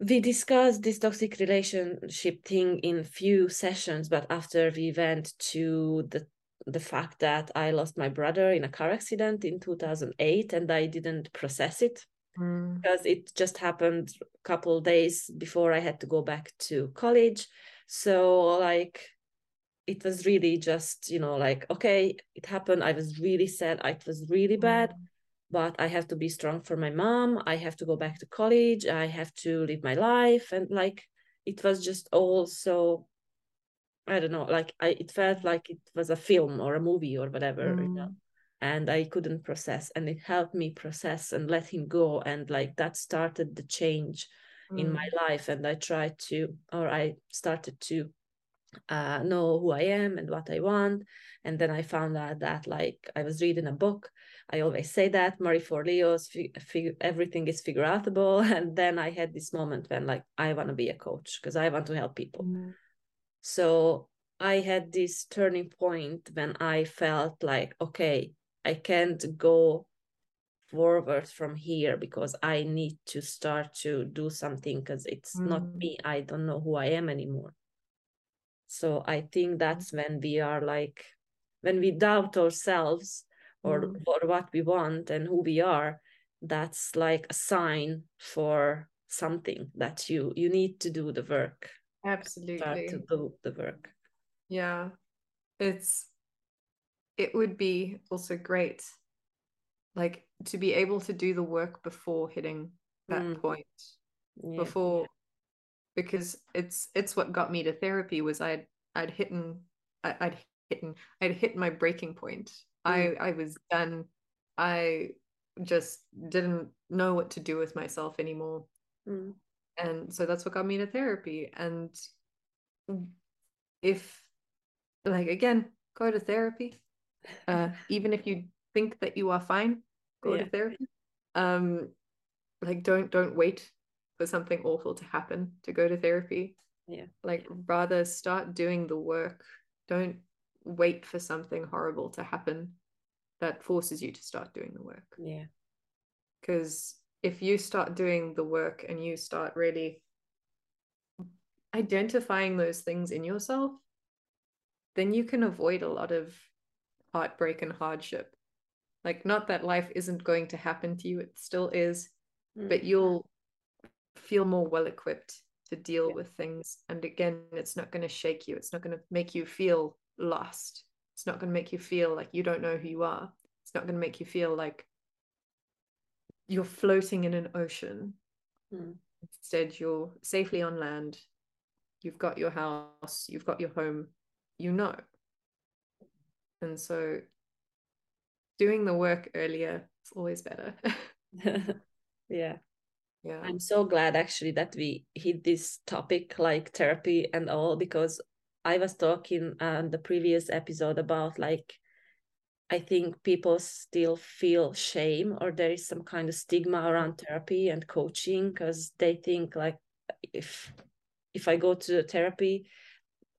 we discussed this toxic relationship thing in few sessions but after we went to the the fact that I lost my brother in a car accident in 2008 and I didn't process it mm. because it just happened a couple days before I had to go back to college. So like it was really just, you know, like okay, it happened. I was really sad. It was really bad. Mm. But I have to be strong for my mom. I have to go back to college. I have to live my life. And like it was just all so I don't know, like I it felt like it was a film or a movie or whatever, mm. you know. And I couldn't process, and it helped me process and let him go, and like that started the change mm. in my mm. life. And I tried to, or I started to uh, know who I am and what I want. And then I found out that like I was reading a book. I always say that Marie Forleo's fig- everything is figure outable. And then I had this moment when like I want to be a coach because I want to help people. Mm. So I had this turning point when I felt like, okay, I can't go forward from here because I need to start to do something because it's mm. not me. I don't know who I am anymore. So I think that's when we are like, when we doubt ourselves or, mm. or what we want and who we are, that's like a sign for something that you you need to do the work absolutely start to do the work yeah it's it would be also great like to be able to do the work before hitting that mm. point yeah. before because it's it's what got me to therapy was i'd i'd hitten I, i'd hitten i'd hit my breaking point mm. i i was done i just didn't know what to do with myself anymore mm. And so that's what got me to therapy. And if like again go to therapy. Uh even if you think that you are fine go yeah. to therapy. Um like don't don't wait for something awful to happen to go to therapy. Yeah. Like rather start doing the work. Don't wait for something horrible to happen that forces you to start doing the work. Yeah. Because if you start doing the work and you start really identifying those things in yourself, then you can avoid a lot of heartbreak and hardship. Like, not that life isn't going to happen to you, it still is, mm. but you'll feel more well equipped to deal yeah. with things. And again, it's not going to shake you, it's not going to make you feel lost. It's not going to make you feel like you don't know who you are. It's not going to make you feel like you're floating in an ocean. Mm. Instead, you're safely on land you've got your house, you've got your home, you know. And so doing the work earlier is always better. yeah. Yeah. I'm so glad actually that we hit this topic like therapy and all because I was talking on the previous episode about like I think people still feel shame or there is some kind of stigma around therapy and coaching because they think like if if I go to therapy,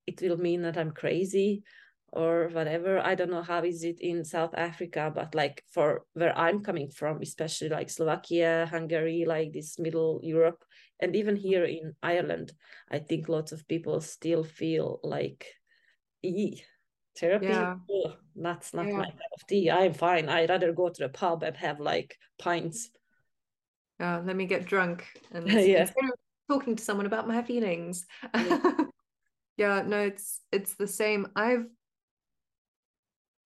it will mean that I'm crazy or whatever. I don't know how is it in South Africa, but like for where I'm coming from, especially like Slovakia, Hungary, like this middle Europe, and even here in Ireland, I think lots of people still feel like therapy yeah. oh, that's not yeah. my cup of tea i'm fine i'd rather go to the pub and have like pints uh, let me get drunk and yeah. talking to someone about my feelings yeah. yeah no it's it's the same i've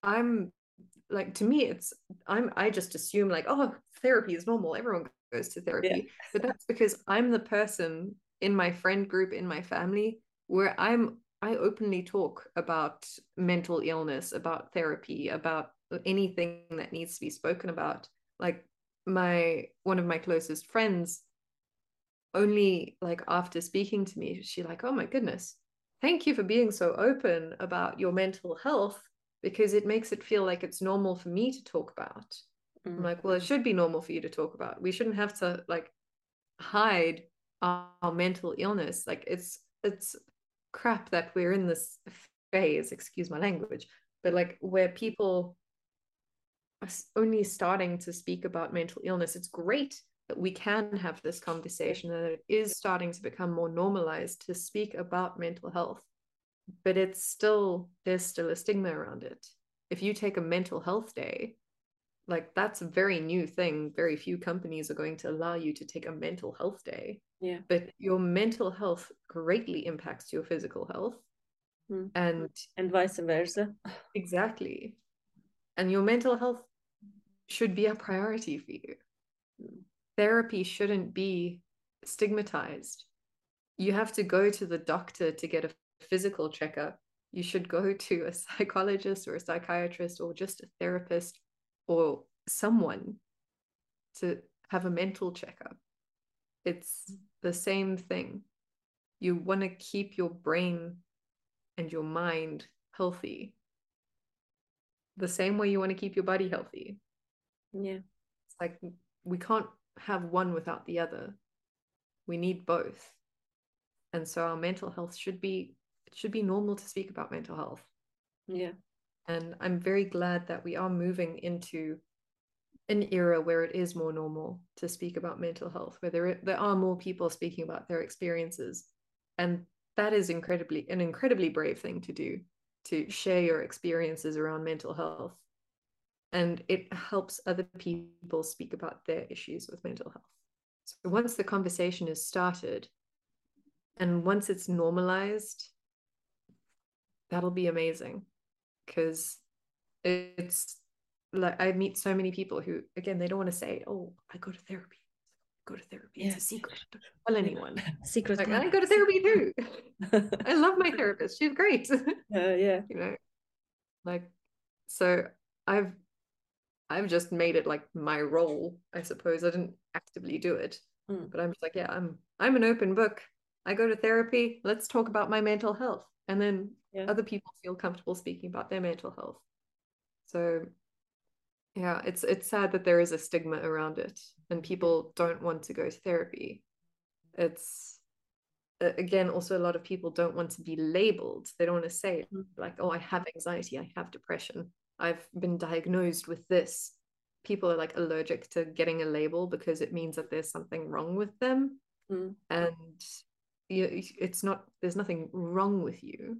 i'm like to me it's i'm i just assume like oh therapy is normal everyone goes to therapy yeah. but that's because i'm the person in my friend group in my family where i'm I openly talk about mental illness, about therapy, about anything that needs to be spoken about. Like my one of my closest friends only like after speaking to me she like oh my goodness thank you for being so open about your mental health because it makes it feel like it's normal for me to talk about mm. i'm like well it should be normal for you to talk about we shouldn't have to like hide our, our mental illness like it's it's crap that we're in this phase, excuse my language, but like where people are only starting to speak about mental illness. It's great that we can have this conversation and it is starting to become more normalized to speak about mental health. But it's still, there's still a stigma around it. If you take a mental health day, like that's a very new thing. Very few companies are going to allow you to take a mental health day yeah. but your mental health greatly impacts your physical health mm. and and vice versa. Exactly. And your mental health should be a priority for you. Mm. therapy shouldn't be stigmatized. You have to go to the doctor to get a physical checkup. You should go to a psychologist or a psychiatrist or just a therapist or someone to have a mental checkup. It's the same thing. You want to keep your brain and your mind healthy. The same way you want to keep your body healthy. Yeah. It's like we can't have one without the other. We need both. And so our mental health should be it should be normal to speak about mental health. Yeah. And I'm very glad that we are moving into an era where it is more normal to speak about mental health, where there there are more people speaking about their experiences, and that is incredibly an incredibly brave thing to do to share your experiences around mental health, and it helps other people speak about their issues with mental health. So once the conversation is started, and once it's normalized, that'll be amazing because it's like I meet so many people who again they don't want to say, "Oh, I go to therapy." Go to therapy. It's a secret. Don't tell anyone. secret. Like, I go to therapy too. I love my therapist. She's great. Uh, yeah. You know, like so I've I've just made it like my role. I suppose I didn't actively do it, mm. but I'm just like, yeah, I'm I'm an open book. I go to therapy. Let's talk about my mental health, and then yeah. other people feel comfortable speaking about their mental health. So yeah it's it's sad that there is a stigma around it and people don't want to go to therapy. It's again also a lot of people don't want to be labeled. They don't want to say mm-hmm. like oh i have anxiety i have depression. I've been diagnosed with this. People are like allergic to getting a label because it means that there's something wrong with them mm. and you, it's not there's nothing wrong with you.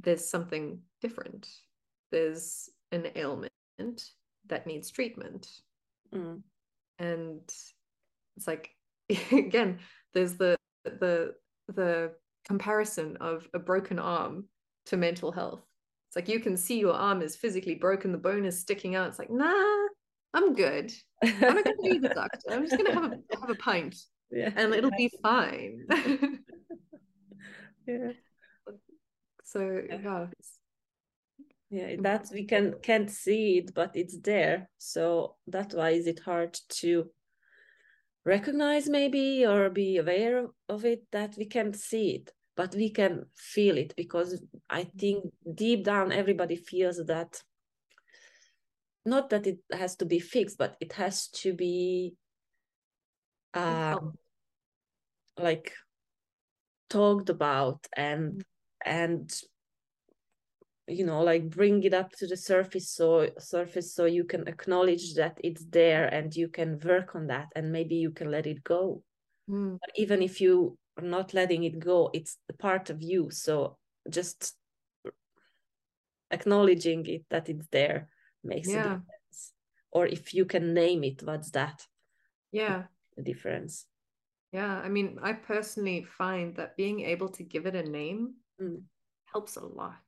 There's something different. There's an ailment that needs treatment. Mm. and it's like again there's the the the comparison of a broken arm to mental health. It's like you can see your arm is physically broken the bone is sticking out. It's like nah i'm good. I'm not going to see the doctor. I'm just going to have a have a pint yeah. and it'll be fine. Yeah. So yeah yeah that we can can't see it but it's there. So that's why is it hard to recognize maybe or be aware of it that we can't see it but we can feel it because i think deep down everybody feels that not that it has to be fixed but it has to be um, like talked about and and you know like bring it up to the surface so surface so you can acknowledge that it's there and you can work on that and maybe you can let it go. Mm. but even if you are not letting it go it's a part of you. So just acknowledging it that it's there makes yeah. a difference. Or if you can name it what's that? Yeah. The difference. Yeah i mean i personally find that being able to give it a name mm. helps a lot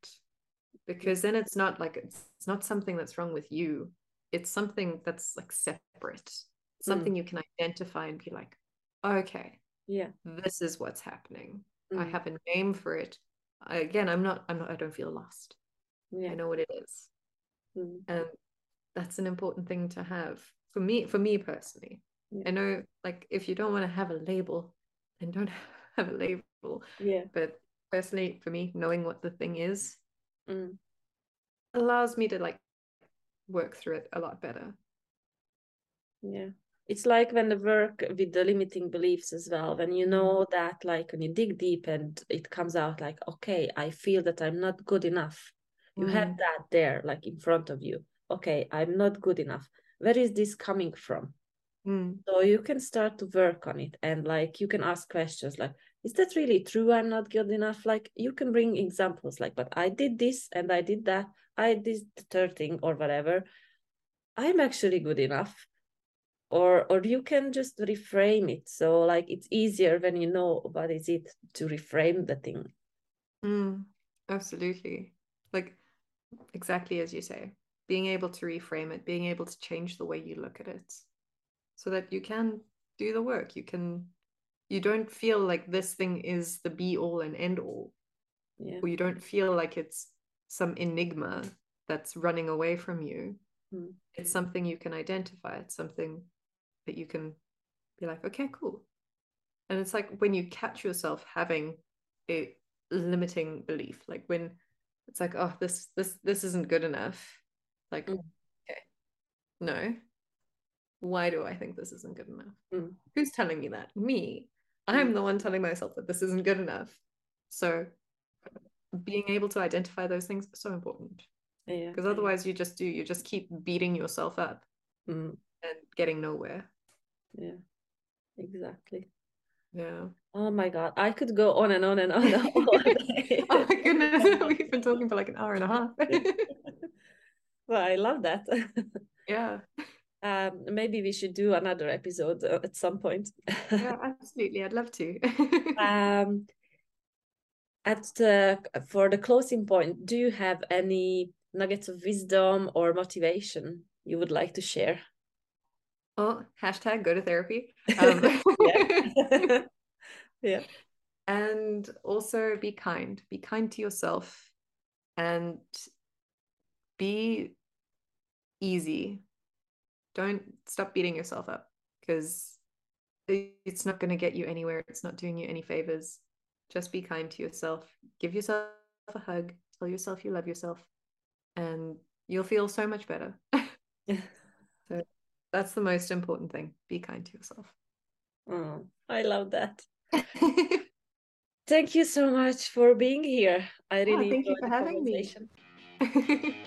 because then it's not like it's, it's not something that's wrong with you it's something that's like separate something mm. you can identify and be like okay yeah this is what's happening mm. i have a name for it I, again i'm not i'm not i don't feel lost yeah. i know what it is mm. and that's an important thing to have for me for me personally yeah. i know like if you don't want to have a label then don't have a label yeah but personally for me knowing what the thing is mm. allows me to like work through it a lot better yeah it's like when the work with the limiting beliefs as well when you know mm-hmm. that like when you dig deep and it comes out like okay i feel that i'm not good enough you mm. have that there like in front of you okay i'm not good enough where is this coming from mm. so you can start to work on it and like you can ask questions like is that really true? I'm not good enough. Like you can bring examples like but i did this and i did that. I did the third thing or whatever. I'm actually good enough. Or or you can just reframe it. So like it's easier when you know what is it to reframe the thing. Mm, absolutely. Like exactly as you say being able to reframe it being able to change the way you look at it so that you can do the work. You can you don't feel like this thing is the be all and end all yeah. or you don't feel like it's some enigma that's running away from you. Mm. it's something you can identify. It's something that you can be like okay cool. And it's like when you catch yourself having a limiting belief like when it's like oh this this this isn't good enough. Like mm. okay no. Why do i think this isn't good enough? Mm. who's telling me that? Me I'm the one telling myself that this isn't good enough. So being able to identify those things is so important. Yeah. Because otherwise you just do, you just keep beating yourself up mm. and getting nowhere. Yeah. Exactly. Yeah. Oh my god. I could go on and on and on. oh my goodness. We've been talking for like an hour and a half. well, I love that. yeah um, maybe we should do another episode uh, at some point. yeah, absolutely. I'd love to. um, at the for the closing point, do you have any nuggets of wisdom or motivation you would like to share? Oh, hashtag go to therapy. Um, yeah. yeah. And also be kind. Be kind to yourself and be easy don't stop beating yourself up because it's not going to get you anywhere. It's not doing you any favors. Just be kind to yourself. Give yourself a hug. Tell yourself you love yourself, and you'll feel so much better. so that's the most important thing. Be kind to yourself. Oh, I love that. thank you so much for being here. I really oh, thank you for having me.